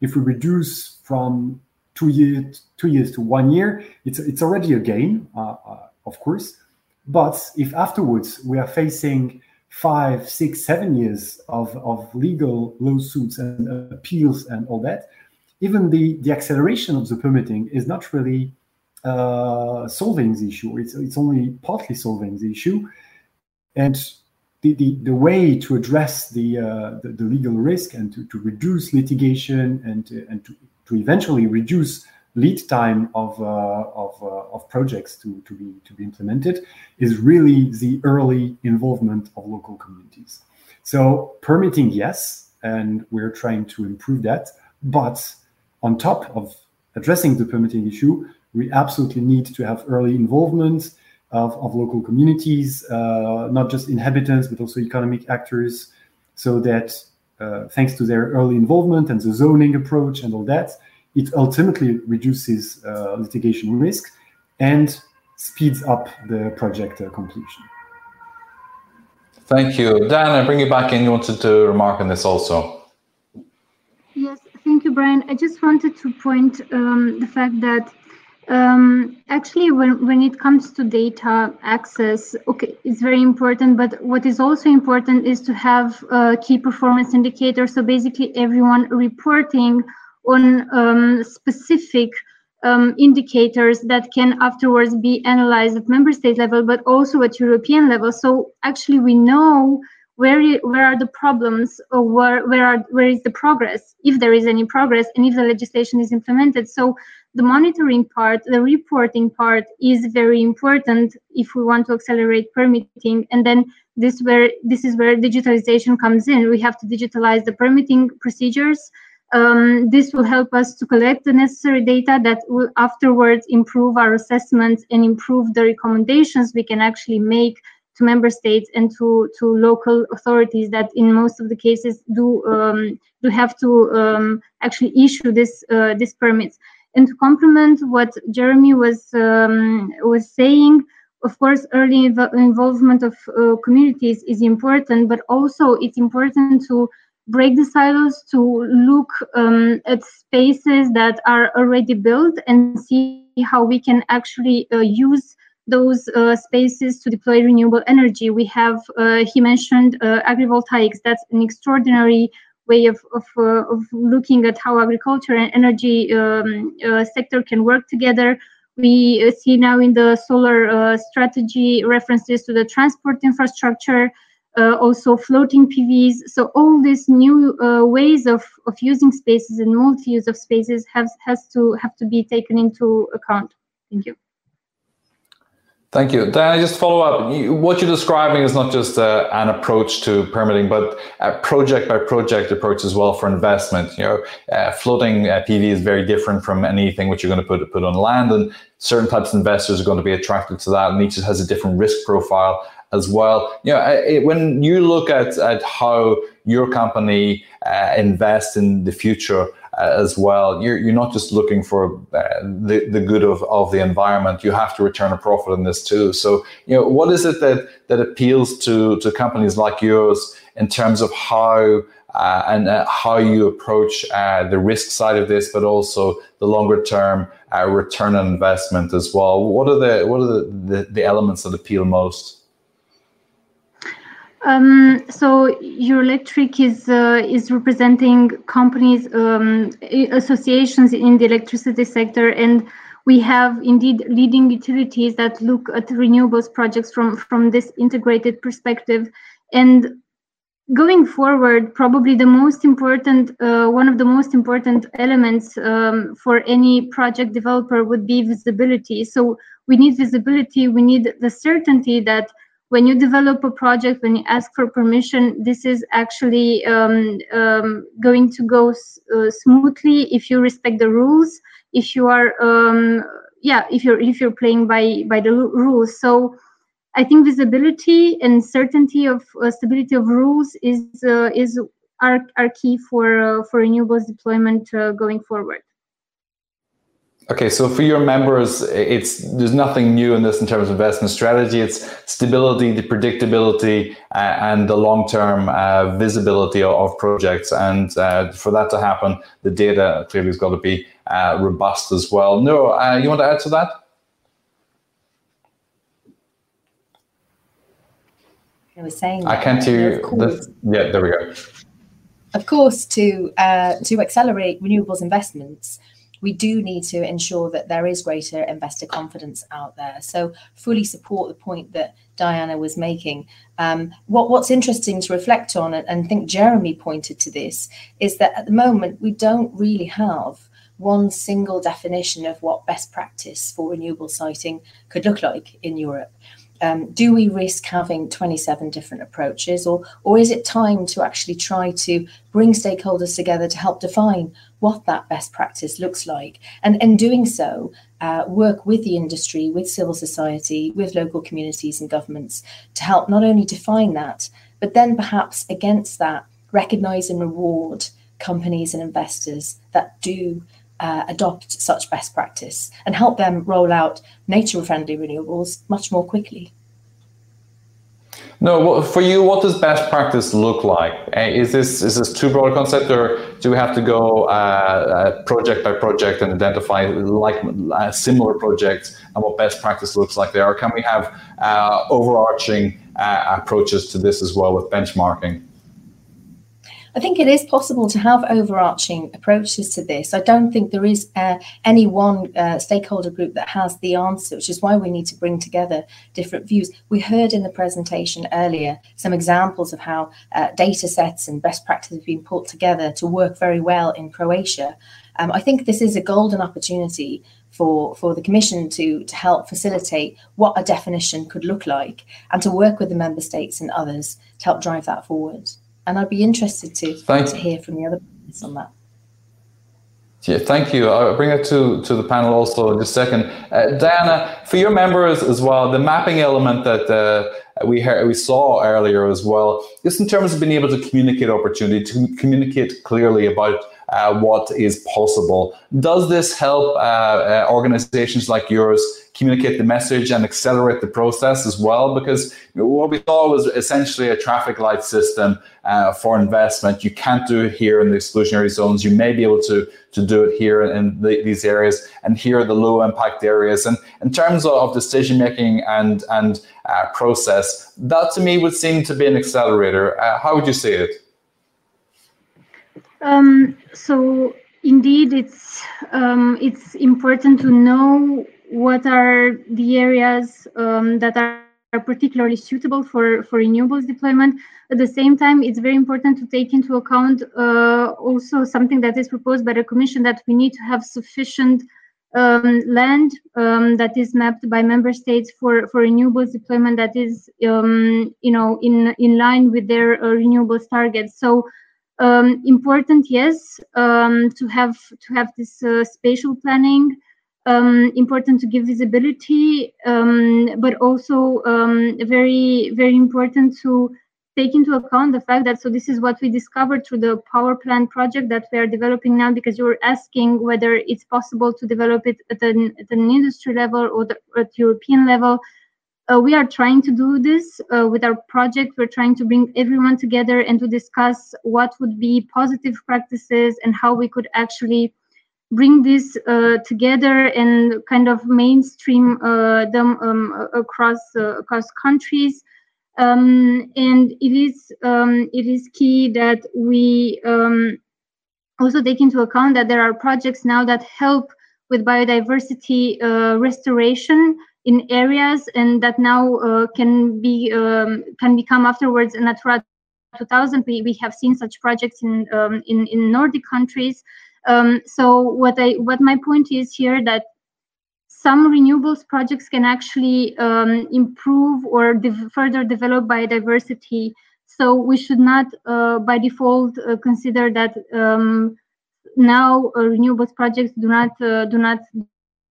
if we reduce from two years two years to one year, it's it's already a gain, uh, uh, of course. But if afterwards we are facing five, six, seven years of, of legal lawsuits and appeals and all that, even the, the acceleration of the permitting is not really uh, solving the issue. It's, it's only partly solving the issue. And the, the, the way to address the, uh, the, the, legal risk and to, to reduce litigation and, to, and to, to eventually reduce lead time of, uh, of, uh, of projects to, to, be, to be implemented is really the early involvement of local communities. So permitting, yes, and we're trying to improve that. But on top of addressing the permitting issue, we absolutely need to have early involvement of, of local communities, uh, not just inhabitants, but also economic actors, so that uh, thanks to their early involvement and the zoning approach and all that, it ultimately reduces uh, litigation risk and speeds up the project uh, completion. Thank you. Dan, I bring you back in. You wanted to remark on this also. Brian. I just wanted to point um, the fact that um, actually, when, when it comes to data access, okay, it's very important. But what is also important is to have uh, key performance indicators. So basically, everyone reporting on um, specific um, indicators that can afterwards be analyzed at member state level, but also at European level. So actually, we know where where are the problems or where where are where is the progress, if there is any progress, and if the legislation is implemented. So the monitoring part, the reporting part is very important if we want to accelerate permitting. And then this where this is where digitalization comes in. We have to digitalize the permitting procedures um, this will help us to collect the necessary data that will afterwards improve our assessments and improve the recommendations we can actually make to member states and to, to local authorities that in most of the cases do um, do have to um, actually issue this uh, this permits. And to complement what Jeremy was um, was saying, of course, early inv involvement of uh, communities is important, but also it's important to break the silos to look um, at spaces that are already built and see how we can actually uh, use those uh, spaces to deploy renewable energy. We have, uh, he mentioned uh, agrivoltaics. That's an extraordinary way of, of, uh, of, looking at how agriculture and energy um, uh, sector can work together. We see now in the solar strategy references to the transport infrastructure, uh, also floating PVs. So all these new uh, ways of, of using spaces and multi-use of spaces has, has to have to be taken into account. Thank you. Thank you. Dan, I just follow up. what you're describing is not just uh, an approach to permitting, but a project by project approach as well for investment. You know, uh, floating uh, PV is very different from anything which you're going to put put on land, and certain types of investors are going to be attracted to that, and each has a different risk profile as well. You know, it, when you look at, at how your company uh, invests in the future as well, you're, you're not just looking for uh, the, the good of, of the environment. You have to return a profit in this too. So, you know, what is it that, that appeals to, to companies like yours in terms of how uh, and uh, how you approach uh, the risk side of this, but also the longer term uh, return on investment as well. What are the what are the, the, the elements that appeal most? Um, so Eurelectric is uh, is representing companies, um, associations in the electricity sector, and we have indeed leading utilities that look at renewables projects from from this integrated perspective. And going forward, probably the most important, uh, one of the most important elements um, for any project developer would be visibility. So we need visibility, we need the certainty that when you develop a project, when you ask for permission, this is actually um, um, going to go uh, smoothly if you respect the rules, if you are, um, yeah, if you're if you're playing by by the rules. So I think visibility and certainty of uh, stability of rules is uh, is are, are key for uh, for renewables deployment uh, going forward. Okay, so for your members, it's there's nothing new in this in terms of investment strategy. It's stability, the predictability, uh, and the long-term uh, visibility of, of, projects. And for that to happen, the data clearly has got to be robust as well. No, you want to add to that? I was saying. I can't hear. yeah, there we go. Of course, to uh, to accelerate renewables investments, we do need to ensure that there is greater investor confidence out there. So, fully support the point that Diana was making. Um, what, what's interesting to reflect on, and, and think Jeremy pointed to this, is that at the moment we don't really have one single definition of what best practice for renewable siting could look like in Europe um, do we risk having 27 different approaches or or is it time to actually try to bring stakeholders together to help define what that best practice looks like? And in doing so uh, work with the industry with civil society with local communities and governments to help not only define that but then perhaps against that recognize and reward companies and investors that do uh, adopt such best practice and help them roll out nature friendly renewables much more quickly. No, for you, what does best practice look like? Uh, is this is this too broad a concept, or do we have to go uh, uh, project by project and identify like uh, similar projects and what best practice looks like there? Or can we have uh, overarching uh, approaches to this as well with benchmarking? I think it is possible to have overarching approaches to this. I don't think there is uh, any one uh, stakeholder group that has the answer, which is why we need to bring together different views. We heard in the presentation earlier some examples of how uh, data sets and best practice have been put together to work very well in Croatia. Um, I think this is a golden opportunity for, for the Commission to, to help facilitate what a definition could look like and to work with the member states and others to help drive that forward and I'd be interested to, to hear from the other panelists on that. Yeah, thank you. I'll bring it to, to the panel also in just a second. Uh, Diana, for your members as well, the mapping element that uh, we heard, we saw earlier as well, just in terms of being able to communicate opportunity, to communicate clearly about uh, what is possible. Does this help uh, uh, organizations like yours communicate the message and accelerate the process as well? Because what we saw was essentially a traffic light system uh, for investment. You can't do it here in the exclusionary zones. You may be able to, to do it here in the, these areas, and here are the low impact areas. And in terms of decision making and, and uh, process, that to me would seem to be an accelerator. Uh, how would you see it? Um, so indeed, it's um, it's important to know what are the areas um, that are, are particularly suitable for for renewables deployment. At the same time, it's very important to take into account uh, also something that is proposed by the Commission that we need to have sufficient um, land um, that is mapped by member states for, for renewables deployment that is um, you know in in line with their uh, renewables targets. So um, important, yes, um, to have to have this uh, spatial planning. Um, important to give visibility, um, but also um, very very important to take into account the fact that so this is what we discovered through the power plant project that we are developing now because you were asking whether it's possible to develop it at an, at an industry level or the, at European level uh, we are trying to do this uh, with our project. We're trying to bring everyone together and to discuss what would be positive practices and how we could actually bring this uh, together and kind of mainstream uh, them um, across uh, across countries. Um, and it is um, it is key that we um, also take into account that there are projects now that help with biodiversity uh, restoration in areas and that now uh, can be um, can become afterwards a Natura 2000. We, we have seen such projects in um, in, in Nordic countries. Um, so what I what my point is here that some renewables projects can actually um, improve or de further develop biodiversity. So we should not, uh, by default, uh, consider that um, now uh, renewables projects do not uh, do not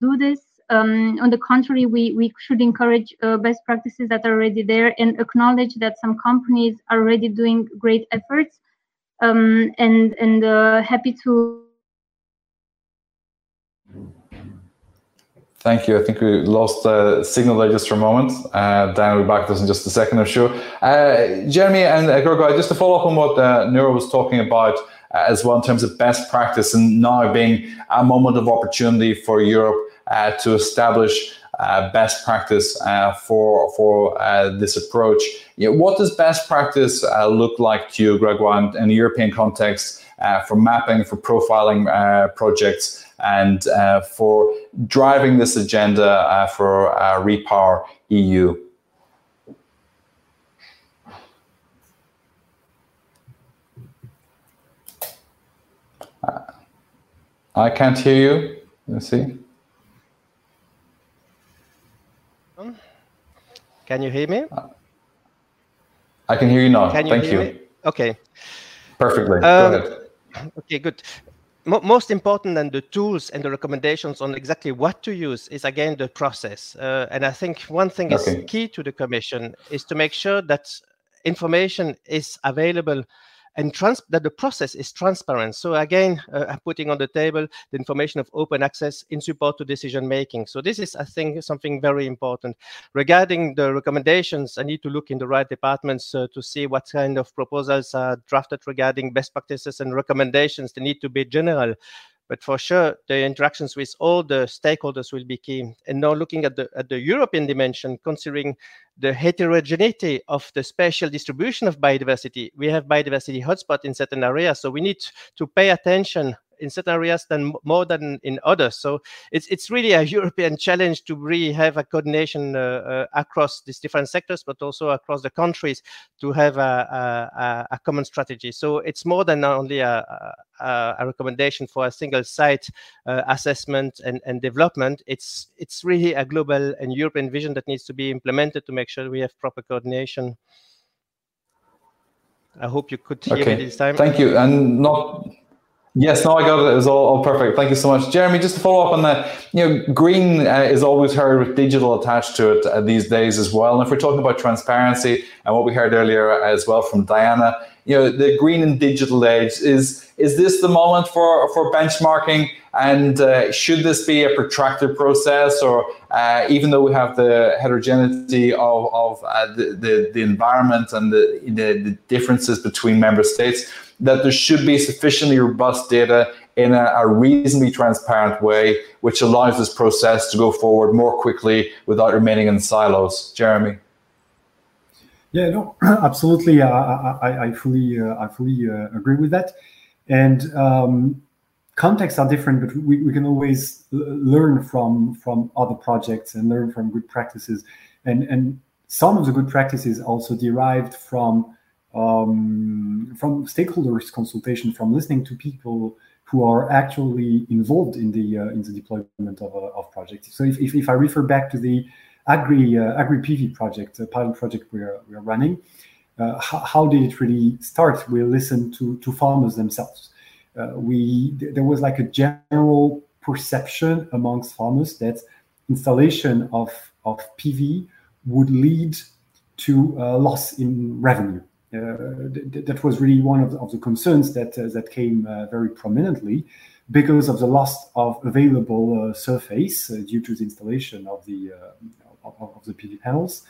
do this. Um, on the contrary, we, we should encourage uh, best practices that are already there and acknowledge that some companies are already doing great efforts. Um, and and uh, happy to Thank you. I think we lost uh, signal there just for a moment. Uh, Dan will be back to us in just a second, I'm sure. Uh, Jeremy and uh, Gregor, just to follow up on what uh, was talking about uh, as well in terms of best practice and now being a moment of opportunity for Europe uh, to establish best practice for for this approach. You know, what does best practice look like to you, Gregor, in, in European context for mapping, for profiling projects? And uh, for driving this agenda uh, for uh, Repower EU. I can't hear you. Let's see. Can you hear me? I can hear you now. You Thank you. Me? Okay. Perfectly. Um, Go ahead. Okay, good mo most important than the tools and the recommendations on exactly what to use is again the process. Uh, and I think one thing okay. is key to the commission is to make sure that information is available and that the process is transparent. So again, uh, putting on the table the information of open access in support to decision making. So this is, I think, something very important. Regarding the recommendations, I need to look in the right departments uh, to see what kind of proposals are drafted regarding best practices and recommendations. They need to be general but for sure the interactions with all the stakeholders will be key. And now looking at the at the european dimension considering the heterogeneity of the spatial distribution of biodiversity we have biodiversity hotspot in certain areas so we need to pay attention in certain areas than more than in others. So it's it's really a European challenge to really have a coordination uh, uh, across these different sectors, but also across the countries to have a, a, a common strategy. So it's more than only a, a, a recommendation for a single site uh, assessment and, and development. It's it's really a global and European vision that needs to be implemented to make sure we have proper coordination. I hope you could hear okay. me this time. Thank you. And not Yes, no, I got it. It was all, all, perfect. Thank you so much, Jeremy. Just to follow up on that, you know, green uh, is always heard with digital attached to it uh, these days as well. And if we're talking about transparency and what we heard earlier as well from Diana, you know, the green and digital age is is this the moment for for benchmarking? And uh, should this be a protracted process, or uh, even though we have the heterogeneity of, of uh, the, the, the environment and the, the, the differences between member states? That there should be sufficiently robust data in a, a, reasonably transparent way, which allows this process to go forward more quickly without remaining in silos. Jeremy. Yeah, no, absolutely. I, I, I fully, uh, I fully uh, agree with that. And um, contexts are different, but we, we can always learn from from other projects and learn from good practices. And and some of the good practices also derived from um, from stakeholders consultation, from listening to people who are actually involved in the uh, in the deployment of, uh, of projects. So if, if, if, I refer back to the agri uh, agri PV project, the pilot project we're we're running, uh, how, how, did it really start? We listened to to farmers themselves. Uh, we there was like a general perception amongst farmers that installation of of PV would lead to a loss in revenue uh, th- that was really one of the, of the concerns that uh, that came uh, very prominently because of the loss of available surface due to the installation of the of, of the PV panels,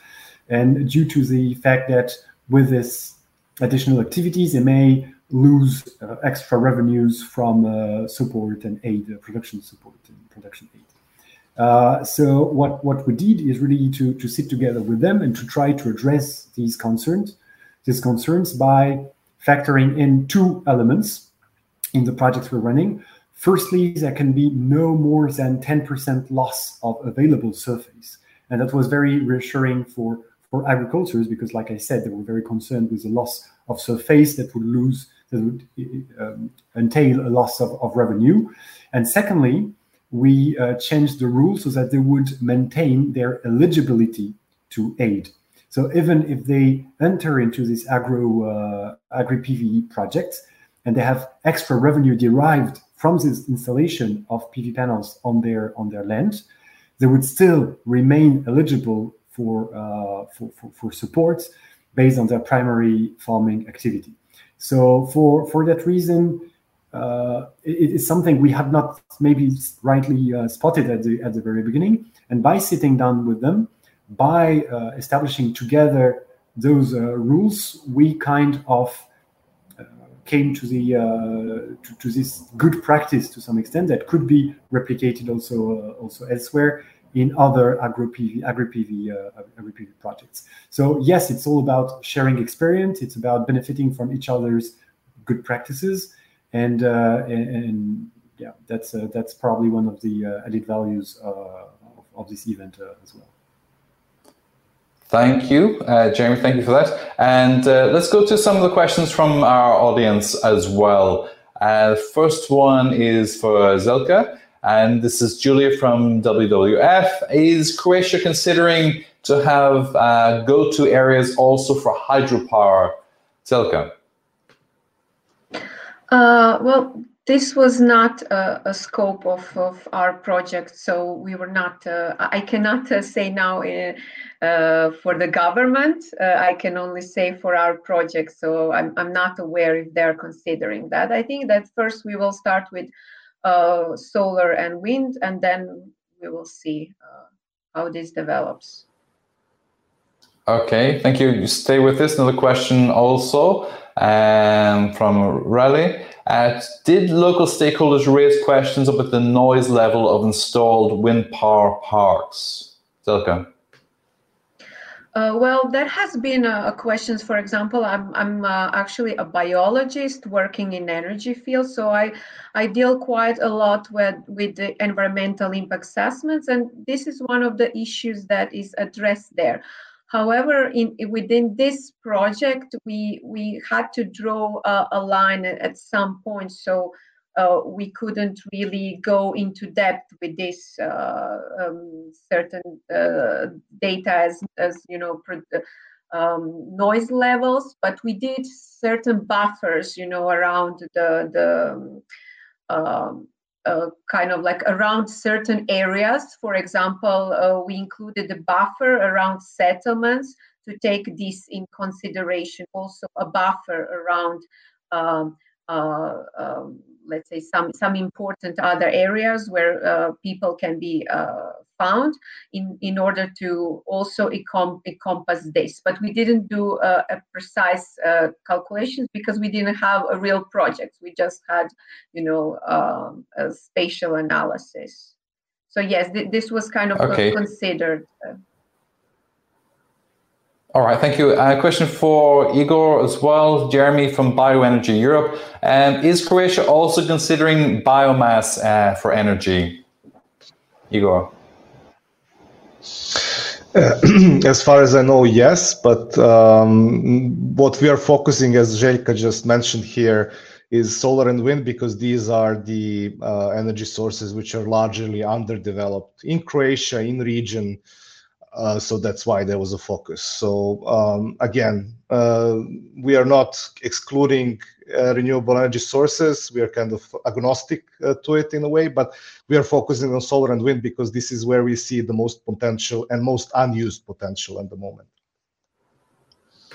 and due to the fact that with this additional activities, they may lose uh, extra revenues from uh, support and aid, uh, production support and production aid. so what, what we did is really to, to sit together with them and to try to address these concerns these concerns by factoring in two elements in the projects we're running. Firstly, there can be no more than 10% loss of available surface. And that was very reassuring for, for agricultures because, like I said, they were very concerned with the loss of surface that would lose that would um, entail a loss of, of revenue. And secondly, we uh, changed the rules so that they would maintain their eligibility to aid. So even if they enter into this agro uh, agri PV project and they have extra revenue derived from this installation of PV panels on their on their land, they would still remain eligible for uh, for, for, for support based on their primary farming activity. So for for that reason, uh, it is something we have not maybe rightly uh, spotted at the at the very beginning. And by sitting down with them, by uh, establishing together those uh, rules, we kind of uh, came to the uh, to, to, this good practice to some extent that could be replicated also also elsewhere in other agro PV agri PV agri PV projects. So yes, it's all about sharing experience. It's about benefiting from each other's good practices and uh, and, and, yeah, that's uh, that's probably one of the uh, added values of, of, this event as well. Thank you, uh, Jeremy. Thank you for that. And uh, let's go to some of the questions from our audience as well. Uh, first one is for Željka, and this is Julia from WWF. Is Croatia considering to have go-to areas also for hydropower? Željka. Uh, well, this was not a, scope of, of our project, so we were not. Uh, I cannot uh, say now uh, uh, for the government. Uh, I can only say for our project. So I'm I'm not aware if they're considering that. I think that first we will start with solar and wind, and then we will see how this develops. Okay, thank you. Stay with this. Another question also um, from Raleigh. Uh, did local stakeholders raise questions about the noise level of installed wind power parks? Željka. Uh, well, there has been a, a questions. For example, I'm I'm uh, actually a biologist working in energy field, so I I deal quite a lot with with the environmental impact assessments, and this is one of the issues that is addressed there. However, in, within this project, we we had to draw a, a line at, some point, so uh, we couldn't really go into depth with this uh, um, certain uh, data as as you know. Um, noise levels, but we did certain buffers, you know, around the the um, uh, kind of like around certain areas. For example, uh, we included a buffer around settlements to take this in consideration. Also, a buffer around, um, um, let's say, some some important other areas where uh, people can be uh, found in, in order to also encom- encompass this. But we didn't do a, a precise uh, calculations because we didn't have a real project. We just had, you know, um, a spatial analysis. So yes, th- this was kind of okay. considered. All right, thank you. A question for Igor as well, Jeremy from Bioenergy Europe. Um, is Croatia also considering biomass uh, for energy? Igor. Uh, as far as I know, yes. But um, what we are focusing, as Željka just mentioned here, is solar and wind because these are the uh, energy sources which are largely underdeveloped in Croatia, in region. Uh, so that's why there was a focus. So um, again, uh, we are not excluding uh, renewable energy sources. We are kind of agnostic uh, to it in a way, but we are focusing on solar and wind because this is where we see the most potential and most unused potential at the moment.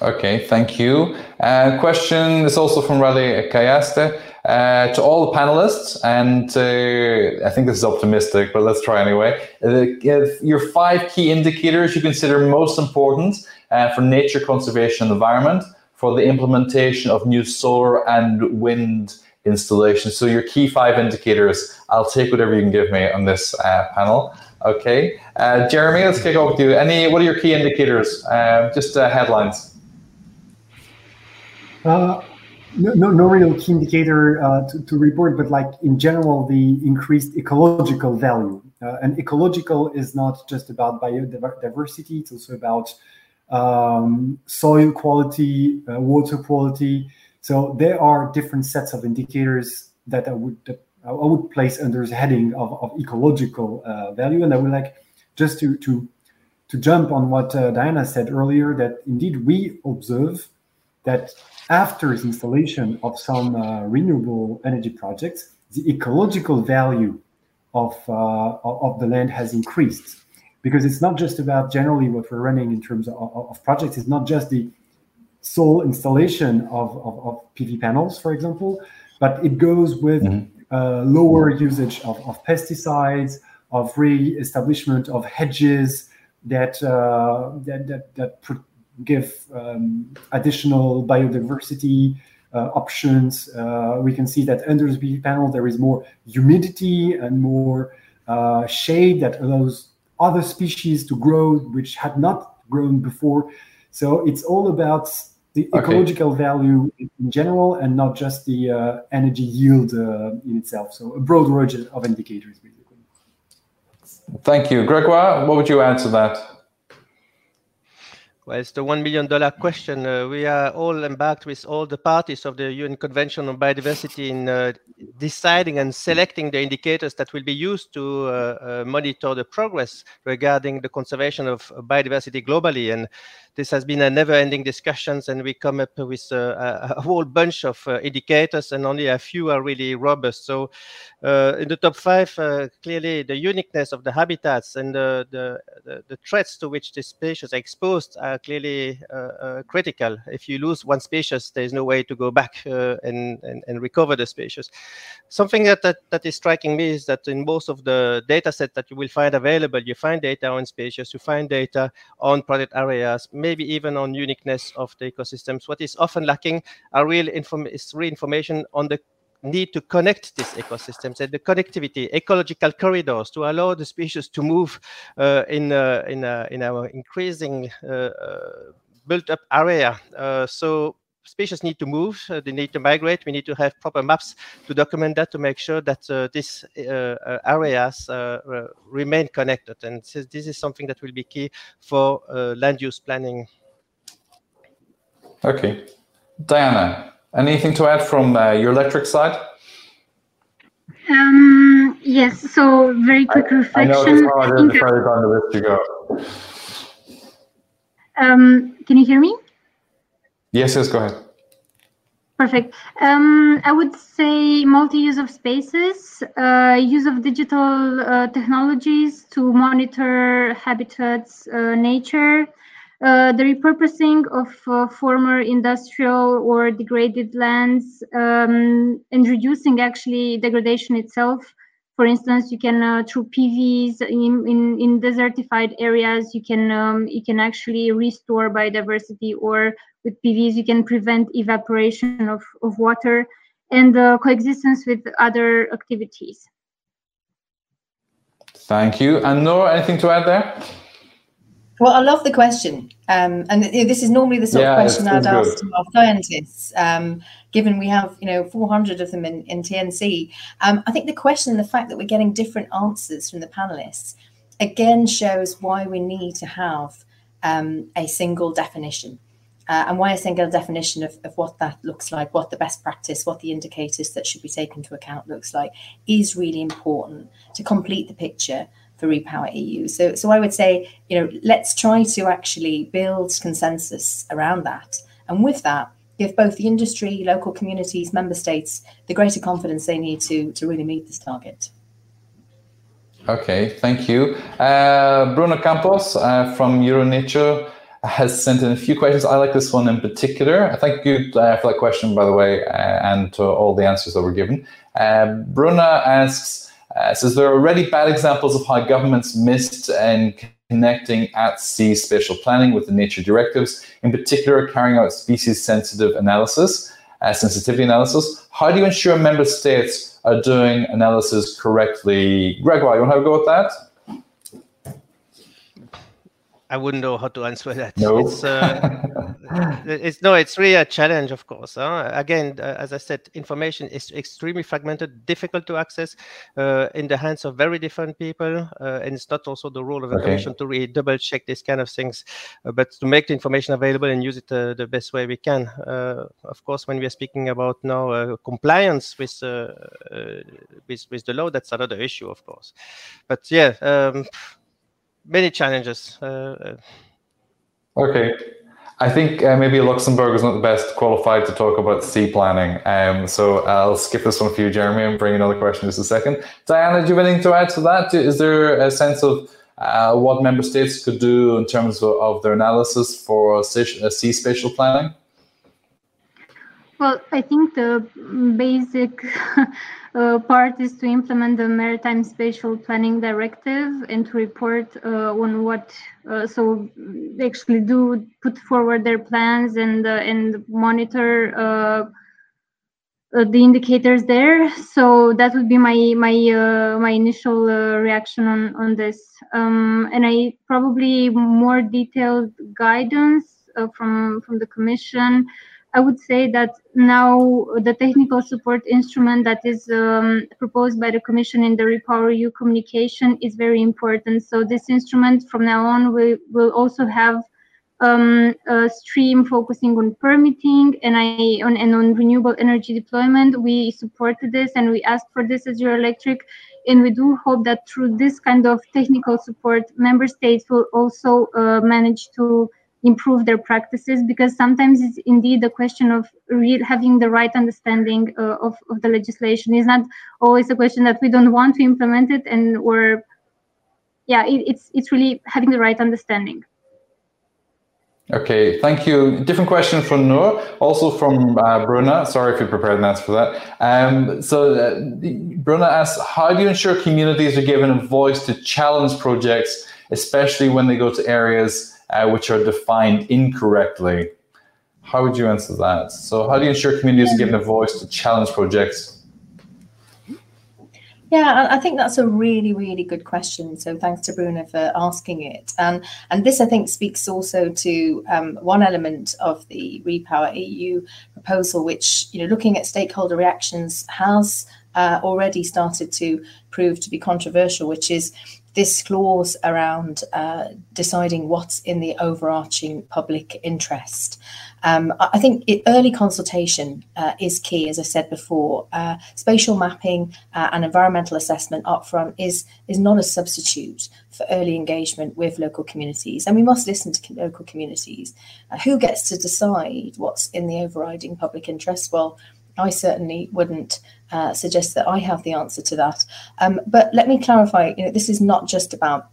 Okay, thank you. Uh, question is also from Raleigh Kayaste. Uh, to all the panelists, and uh, I think this is optimistic, but let's try anyway. Uh, your five key indicators you consider most important uh, for nature conservation environment for the implementation of new solar and wind installations. So your key five indicators, I'll take whatever you can give me on this uh, panel. Okay, uh, Jeremy, let's kick off with you. Any, what are your key indicators? Just headlines. Uh, no, no, no, real key indicator uh, to, to, report, but like in general, the increased ecological value. and ecological is not just about biodiversity; it's also about um, soil quality, uh, water quality. So there are different sets of indicators that I would I would place under the heading of, of ecological uh, value, and I would like just to to to jump on what uh, Diana said earlier that indeed we observe that after the installation of some uh, renewable energy projects, the ecological value of, uh, of the land has increased. Because it's not just about generally what we're running in terms of, of projects, it's not just the sole installation of, of, of, PV panels, for example, but it goes with mm-hmm. uh, lower usage of, of pesticides, of re-establishment of hedges that uh, that that, that give um, additional biodiversity uh, options. Uh, we can see that under the PV panel there is more humidity and more uh, shade that allows other species to grow which had not grown before. So it's all about the okay. ecological value in general and not just the uh, energy yield uh, in itself. So a broad range of indicators, basically. Thank you. Gregoire, what would you add to that? Well, it's the $1 million question. Uh, we are all embarked with all the parties of the UN Convention on Biodiversity in uh, deciding and selecting the indicators that will be used to uh, uh monitor the progress regarding the conservation of biodiversity globally. And this has been a never-ending discussions, and we come up with a, a whole bunch of uh, indicators, and only a few are really robust. So, uh, in the top five, uh, clearly the uniqueness of the habitats and the, the, the, threats to which the species are exposed are clearly critical. If you lose one species, there is no way to go back and, and, and recover the species. Something that, that that is striking me is that in most of the data set that you will find available, you find data on species, you find data on project areas maybe even on uniqueness of the ecosystems. What is often lacking are real inform- is real information on the need to connect these ecosystems and the connectivity, ecological corridors to allow the species to move uh, in uh, in uh, in our increasing uh, uh, built-up area. Uh, so species need to move, uh, they need to migrate. We need to have proper maps to document that to make sure that uh, these uh, areas remain connected. And this is something that will be key for land use planning. Okay. Diana, anything to add from your electric side? Um, yes, so very quick I, reflection. I know it's harder on the list to go. Um, can you hear me? Yes, yes, go ahead. Perfect. Um, I would say multi-use of spaces, uh, use of digital uh, technologies to monitor habitats, uh, nature, uh, the repurposing of uh, former industrial or degraded lands, um, and reducing actually degradation itself. For instance, you can uh, through PVs in, in, in desertified areas, you can um, you can actually restore biodiversity or with PVs, you can prevent evaporation of, of water and uh, coexistence with other activities. Thank you. And Nora, anything to add there? Well, I love the question. Um, and this is normally the sort yeah, of question I'd ask to our scientists, um, given we have, you know, 400 of them in, in TNC. Um, I think the question, and the fact that we're getting different answers from the panelists, again shows why we need to have um, a single definition uh, and why a single definition of, of what that looks like, what the best practice, what the indicators that should be taken into account looks like, is really important to complete the picture for Repower EU. So, so I would say, you know, let's try to actually build consensus around that, and with that, give both the industry, local communities, member states the greater confidence they need to to really meet this target. Okay, thank you, uh, Bruno Campos uh, from Euronature has sent in a few questions. I like this one in particular. Thank you uh, for that question, by the way, uh, and to all the answers that were given. Uh, Bruna asks, uh, says there are already bad examples of how governments missed in connecting at sea spatial planning with the nature directives, in particular carrying out species-sensitive analysis, uh, sensitivity analysis. How do you ensure member states are doing analysis correctly? Gregoire, you want to have a go at that? I wouldn't know how to answer that. No. It's, uh, it's no, it's really a challenge, of course. Huh? Again, uh, as I said, information is extremely fragmented, difficult to access, uh, in the hands of very different people, uh, and it's not also the role of the Okay. commission to really double check these kind of things, uh, but to make the information available and use it uh, the best way we can. Uh, of course, when we are speaking about now uh, compliance with, with with the law, that's another issue, of course. But yeah. Um, many challenges. Uh, uh, Okay. I think uh, maybe Luxembourg is not the best qualified to talk about sea planning. Um, so I'll skip this one for you, Jeremy, and bring another question in just a second. Diana, do you have anything to add to that? Is there a sense of uh, what member states could do in terms of, of their analysis for sea, uh, sea spatial planning? Well, I think the basic uh, part is to implement the Maritime Spatial Planning Directive and to report uh, on what, uh, so they actually do put forward their plans and uh, and monitor uh, uh, the indicators there. So that would be my my my initial reaction on on this. Um, and I probably more detailed guidance from from the Commission. I would say that now the technical support instrument that is um, proposed by the Commission in the RePowerEU communication is very important. So this instrument from now on will, will also have um, a stream focusing on permitting and I on and on renewable energy deployment. We supported this and we asked for this as Eurelectric, and we do hope that through this kind of technical support, member states will also uh, manage to improve their practices because sometimes it's indeed a question of having the right understanding uh, of, of the legislation it's not always a question that we don't want to implement it and or yeah it, it's it's really having the right understanding Okay, thank you. Different question from Noor, also from uh, Bruna. Sorry if you prepared an answer for that. Um, so uh, Bruna asks, how do you ensure communities are given a voice to challenge projects, especially when they go to areas uh, which are defined incorrectly? How would you answer that? So how do you ensure communities are given a voice to challenge projects? Yeah, I think that's a really, really good question. So thanks to Bruna for asking it. And and this, I think, speaks also to um, one element of the RePowerEU proposal, which you know, looking at stakeholder reactions, has uh, already started to prove to be controversial, which is this clause around uh, deciding what's in the overarching public interest. Um, I think it, early consultation uh, is key, as I said before. Uh, spatial mapping uh, and environmental assessment upfront is is not a substitute for early engagement with local communities, and we must listen to local communities. Uh, who gets to decide what's in the overriding public interest? Well, I certainly wouldn't uh, suggest that I have the answer to that. Um, but let me clarify. You know, this is not just about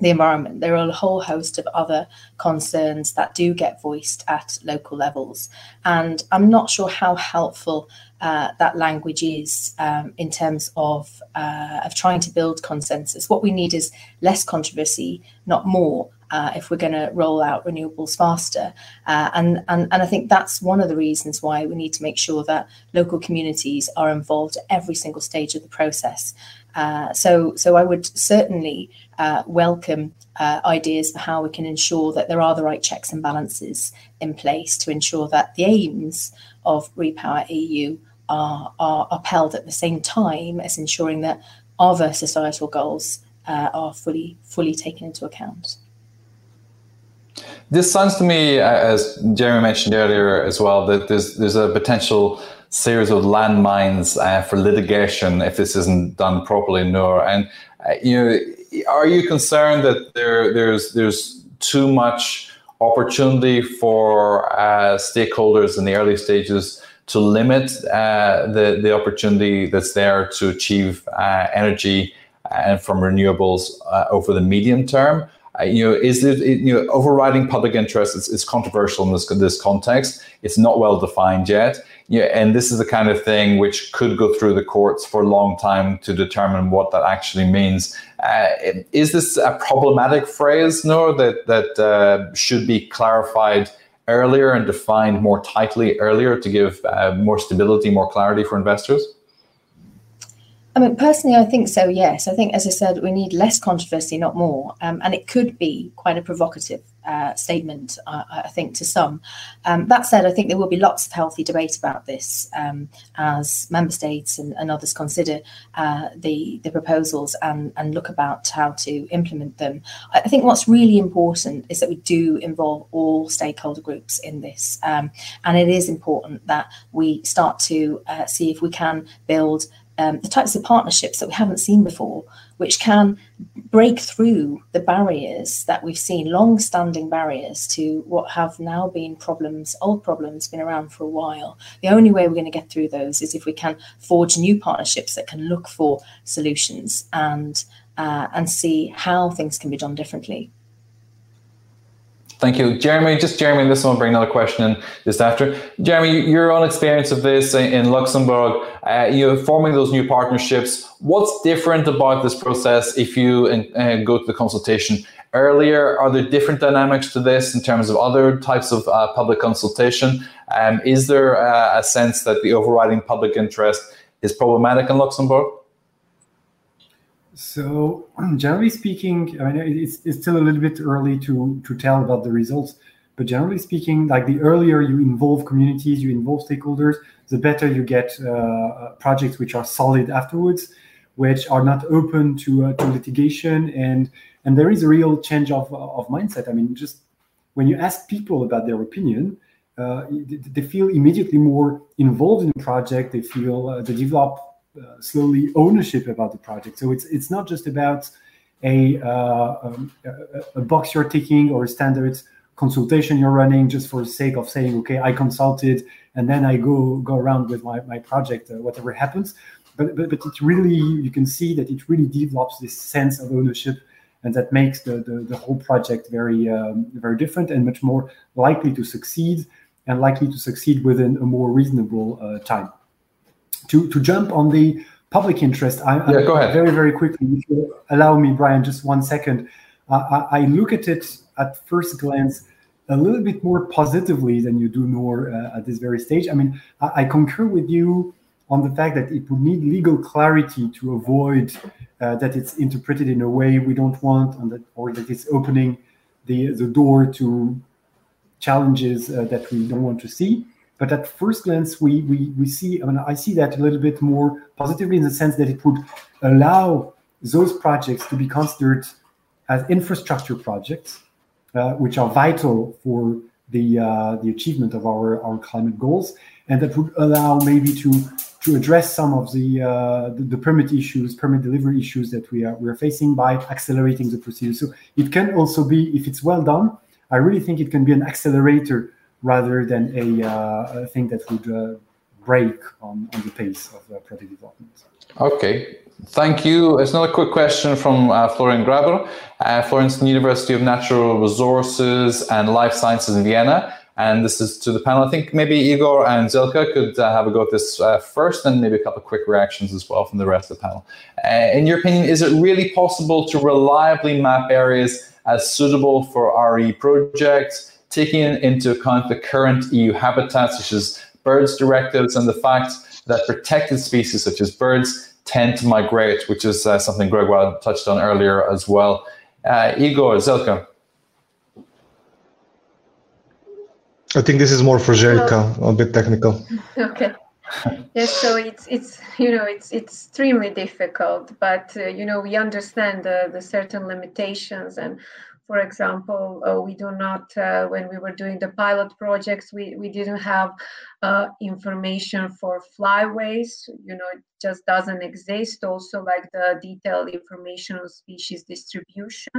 the environment. There are a whole host of other concerns that do get voiced at local levels. And I'm not sure how helpful uh, that language is um, in terms of, uh, of trying to build consensus. What we need is less controversy, not more. Uh, if we're going to roll out renewables faster. Uh, and, and, and I think that's one of the reasons why we need to make sure that local communities are involved at every single stage of the process. Uh, so, so I would certainly uh, welcome uh, ideas for how we can ensure that there are the right checks and balances in place to ensure that the aims of RePowerEU are, are upheld at the same time as ensuring that other societal goals uh, are fully fully taken into account. This sounds to me, as Jeremy mentioned earlier as well, that there's there's a potential series of landmines uh, for litigation if this isn't done properly, Noor. And uh, you know, are you concerned that there there's there's too much opportunity for uh, stakeholders in the early stages to limit uh, the the opportunity that's there to achieve uh, energy and from renewables uh, over the medium term? Uh, you know, is it, it, you know overriding public interest? It's, it's controversial in this this context. It's not well defined yet. Yeah, and this is the kind of thing which could go through the courts for a long time to determine what that actually means. Uh, is this a problematic phrase, Noor, that that uh, should be clarified earlier and defined more tightly earlier to give uh, more stability, more clarity for investors? I mean, personally, I think so. Yes, I think, as I said, we need less controversy, not more. Um, and it could be quite a provocative uh, statement, uh, I think, to some. Um, that said, I think there will be lots of healthy debate about this um, as member states and, and others consider uh, the the proposals and and look about how to implement them. I think what's really important is that we do involve all stakeholder groups in this, um, and it is important that we start to uh, see if we can build um, the types of partnerships that we haven't seen before, which can break through the barriers that we've seen, long standing barriers to what have now been problems, old problems, been around for a while. The only way we're going to get through those is if we can forge new partnerships that can look for solutions and, uh, and see how things can be done differently. Thank you. Jeremy, just Jeremy, this one, bring another question in just after. Jeremy, your own experience of this in Luxembourg, uh, you know, forming those new partnerships, what's different about this process if you uh, go to the consultation earlier? Are there different dynamics to this in terms of other types of uh, public consultation? Um, is there uh, a sense that the overriding public interest is problematic in Luxembourg? So generally speaking, I mean, it's, it's still a little bit early to, to tell about the results, but generally speaking, like the earlier you involve communities, you involve stakeholders, the better you get uh, uh, projects which are solid afterwards, which are not open to, uh, to litigation. And, and there is a real change of, of mindset. I mean, just when you ask people about their opinion, uh, they feel immediately more involved in the project. They feel uh, they develop uh, slowly ownership about the project. So it's it's not just about a, uh, um, a, a box you're ticking or a standard consultation you're running just for the sake of saying, okay, I consulted and then I go go around with my, my project, uh, whatever happens. But, but but it really you can see that it really develops this sense of ownership and that makes the, the, the whole project very um, very different and much more likely to succeed and likely to succeed within a more reasonable uh, time to, to jump on the public interest, I, yeah, go ahead. very, very quickly, if you allow me, Brian, just one second. Uh, I, I, look at it at first glance a little bit more positively than you do Noor uh, at this very stage. I mean, I, I, concur with you on the fact that it would need legal clarity to avoid uh, that it's interpreted in a way we don't want, and that, or that it's opening the, the door to challenges uh, that we don't want to see. But at first glance, we, we, we see, I mean, I see that a little bit more positively in the sense that it would allow those projects to be considered as infrastructure projects, uh, which are vital for the, uh, the achievement of our, our climate goals. And that would allow maybe to, to address some of the, uh, the, the, permit issues, permit delivery issues that we are, we are facing by accelerating the procedure. So it can also be, if it's well done, I really think it can be an accelerator rather than a, uh, a thing that would uh, break on, on the pace of uh, product development. Okay, thank you. It's another quick question from uh, Florian Graber, uh, Florence University of Natural Resources and Life Sciences in Vienna. And this is to the panel. I think maybe Igor and Željka could uh, have a go at this uh, first, and maybe a couple of quick reactions as well from the rest of the panel. Uh, in your opinion, is it really possible to reliably map areas as suitable for RE projects? Taking into account the current EU habitats, such as birds directives, and the fact that protected species such as birds tend to migrate, which is uh, something Gregoire touched on earlier as well. Uh, Igor, Željka. I think this is more for Željka, a bit technical. Okay. yes, so it's it's you know it's, it's extremely difficult, but uh, you know we understand the, the certain limitations and for example, uh, we do not, uh, when we were doing the pilot projects, we, we didn't have uh, information for flyways, you know, it just doesn't exist. Also, like the detailed information on species distribution.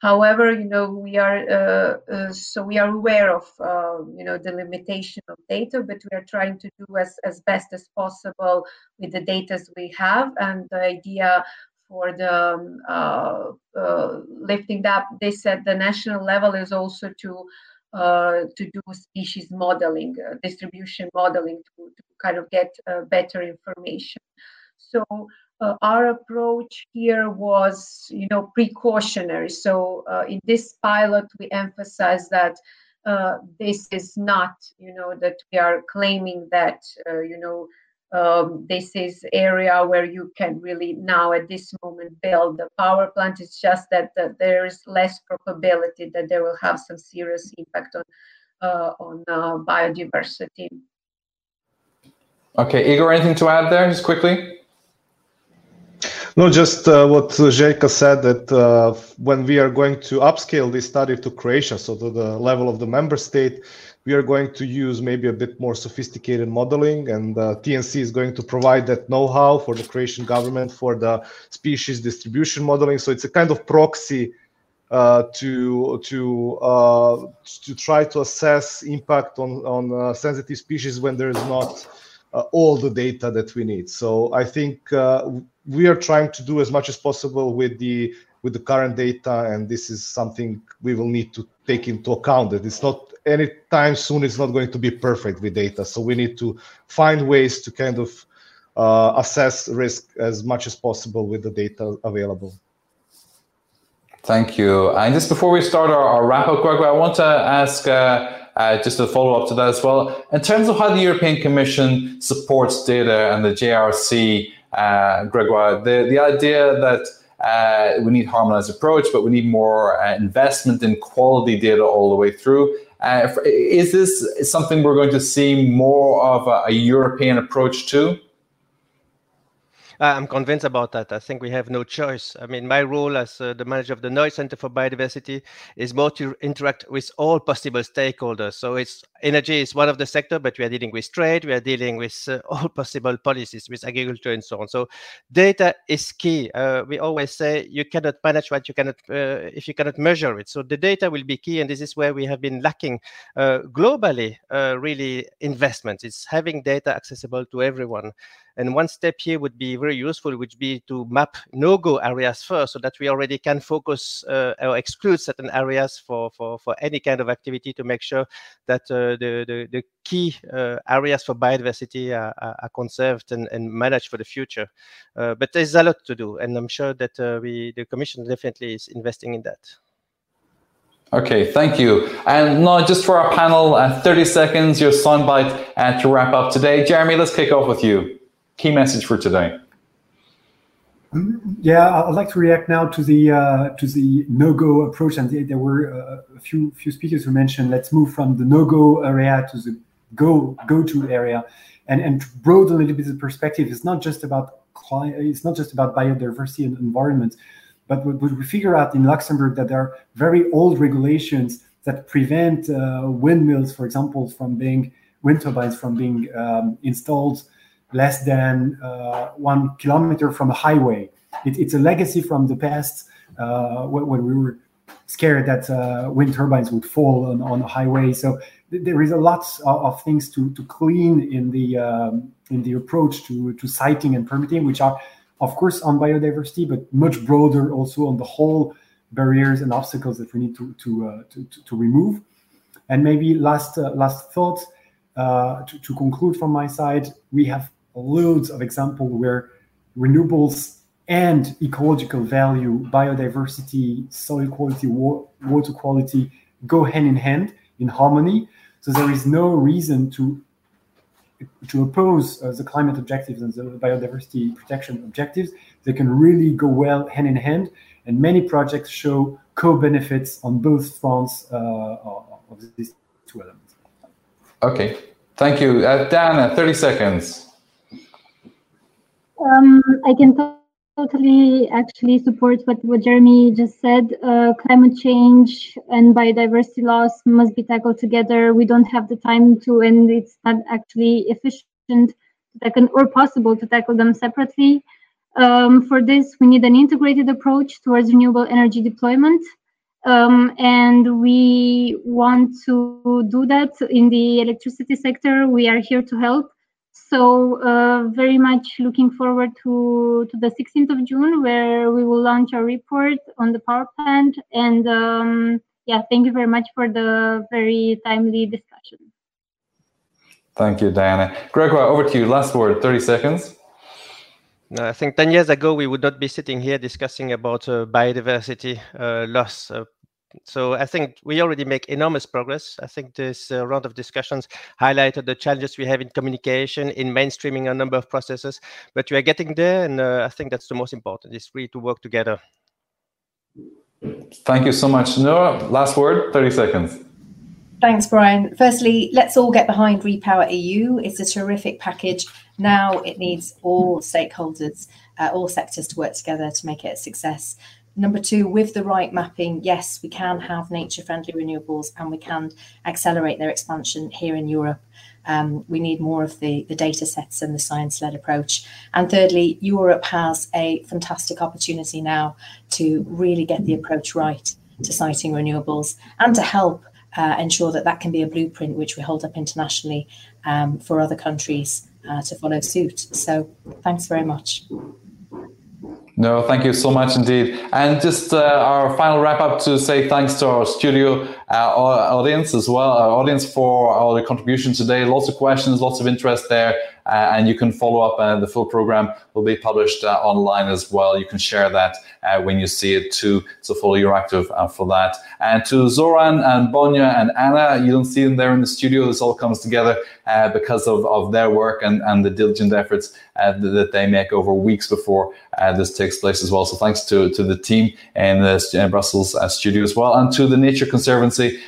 However, you know, we are, uh, uh, so we are aware of, uh, you know, the limitation of data, but we are trying to do as, as best as possible with the data we have. And the idea for the um, uh, uh, lifting up They said the national level is also to uh, to do species modeling, uh, distribution modeling to, to, kind of get uh, better information. So our approach here was, you know, precautionary. So in this pilot, we emphasize that this is not, you know, that we are claiming that, you know, um, this is area where you can really now at this moment build the power plant. It's just that, that there is less probability that they will have some serious impact on uh, on uh, biodiversity. Okay, Igor, anything to add there, just quickly? No, just uh, what Željka said that uh, when we are going to upscale this study to Croatia, so to the level of the member state, we are going to use maybe a bit more sophisticated modeling and uh, TNC is going to provide that know-how for the Croatian government for the species distribution modeling. So it's a kind of proxy uh, to to uh, to try to assess impact on on uh, sensitive species when there is not uh, all the data that we need. So I think uh, we are trying to do as much as possible with the with the current data, and this is something we will need to take into account. That it's not anytime soon it's not going to be perfect with data. So we need to find ways to kind of uh, assess risk as much as possible with the data available. Thank you. And just before we start our, our wrap up, Greg, I want to ask uh, uh, just a follow up to that as well. In terms of how the European Commission supports data and the JRC, uh, Gregoire, the, the idea that uh, we need harmonized approach, but we need more uh, investment in quality data all the way through. Uh, is this something we're going to see more of a, a European approach to? Uh, I'm convinced about that. I think we have no choice. I mean, my role as uh, the manager of the Noise Center for Biodiversity is more to interact with all possible stakeholders. So it's energy is one of the sector, but we are dealing with trade, we are dealing with uh, all possible policies, with agriculture and so on. So data is key. Uh, we always say you cannot manage what you cannot uh, if you cannot measure it. So the data will be key, and this is where we have been lacking uh, globally. really, investments. It's having data accessible to everyone. And one step here would be very useful, which be to map no-go areas first, so that we already can focus uh, or exclude certain areas for, for, for any kind of activity to make sure that uh, the, the, the key uh, areas for biodiversity are, are, conserved and, and managed for the future. Uh, but there's a lot to do, and I'm sure that uh, we, the Commission definitely is investing in that. Okay, thank you. And now, just for our panel, uh, 30 seconds, your soundbite uh, to wrap up today. Jeremy, let's kick off with you key message for today? Yeah, I'd like to react now to the uh, to the no-go approach, and there were uh, a few few speakers who mentioned let's move from the no-go area to the go go-to area, and and broaden a little bit the perspective. It's not just about it's not just about biodiversity and environment, but what we figure out in Luxembourg that there are very old regulations that prevent uh, windmills, for example, from being wind turbines from being um, installed less than uh, one kilometer from a highway. It, it's a legacy from the past uh, when, we were scared that uh, wind turbines would fall on, on a highway. So th- there is a lot of, of, things to, to clean in the um, in the approach to, to siting and permitting, which are of course on biodiversity, but much broader also on the whole barriers and obstacles that we need to to uh, to, to, remove. And maybe last uh, last thought uh, to, to conclude from my side, we have loads of examples where renewables and ecological value, biodiversity, soil quality, water quality go hand in hand in harmony. So there is no reason to to oppose uh, the climate objectives and the biodiversity protection objectives. They can really go well hand in hand, and many projects show co-benefits on both fronts uh, of these two elements. Okay, thank you, uh, Dan. Thirty seconds. Um, I can totally actually support what, what Jeremy just said. Uh, climate change and biodiversity loss must be tackled together. We don't have the time to, and it's not actually efficient or possible to tackle them separately. Um, for this, we need an integrated approach towards renewable energy deployment. Um, and we want to do that in the electricity sector. We are here to help. So uh, very much looking forward to, to the 16th of June, where we will launch our report on the power plant. And um, yeah, thank you very much for the very timely discussion. Thank you, Diana. Gregoire, over to you. Last word, 30 seconds. I think 10 years ago, we would not be sitting here discussing about uh, biodiversity uh, loss. So I think we already make enormous progress. I think this uh, round of discussions highlighted the challenges we have in communication, in mainstreaming a number of processes, but we are getting there, and uh, I think that's the most important. Is really to work together. Thank you so much, Noor. Last word, thirty seconds. Thanks, Brian. Firstly, let's all get behind RePowerEU. It's a terrific package. Now it needs all stakeholders, uh, all sectors to work together to make it a success. Number two, with the right mapping, yes, we can have nature friendly renewables and we can accelerate their expansion here in Europe. Um, we need more of the, the data sets and the science led approach. And thirdly, Europe has a fantastic opportunity now to really get the approach right to siting renewables and to help uh, ensure that that can be a blueprint which we hold up internationally um, for other countries uh, to follow suit. So thanks very much. No, thank you so much indeed. And just uh, our final wrap up to say thanks to our studio uh, audience as well, our audience for all the contributions today. Lots of questions, lots of interest there. Uh, and you can follow up. Uh, the full program will be published uh, online as well. You can share that Uh, when you see it too. So follow Euractiv uh, for that. And to Zoran and Bonya and Anna, you don't see them there in the studio. This all comes together uh, because of, of their work and, and the diligent efforts that they make over weeks before this takes place as well. So thanks to, to the team in the Brussels studio as well, and to the Nature Conservancy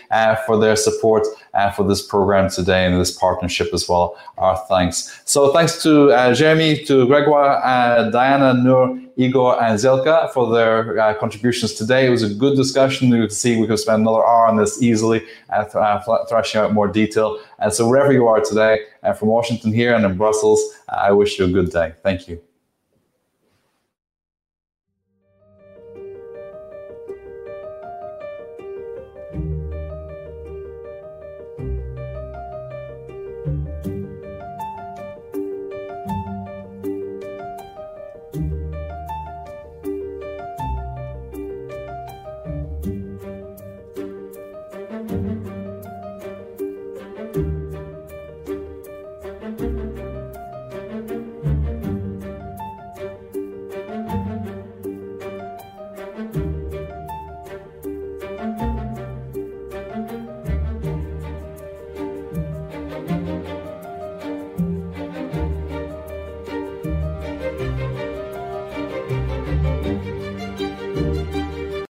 for their support uh, for this program today and this partnership as well. Our thanks. So thanks to uh, Jeremy, to Gregoire, uh, Diana, Noor, Igor, and Željka for their uh, contributions today. It was a good discussion. You could see we could spend another hour on this easily, uh, th- uh, thrashing out more detail. And so wherever you are today, from Washington here and in Brussels, I wish you a good day. Thank you.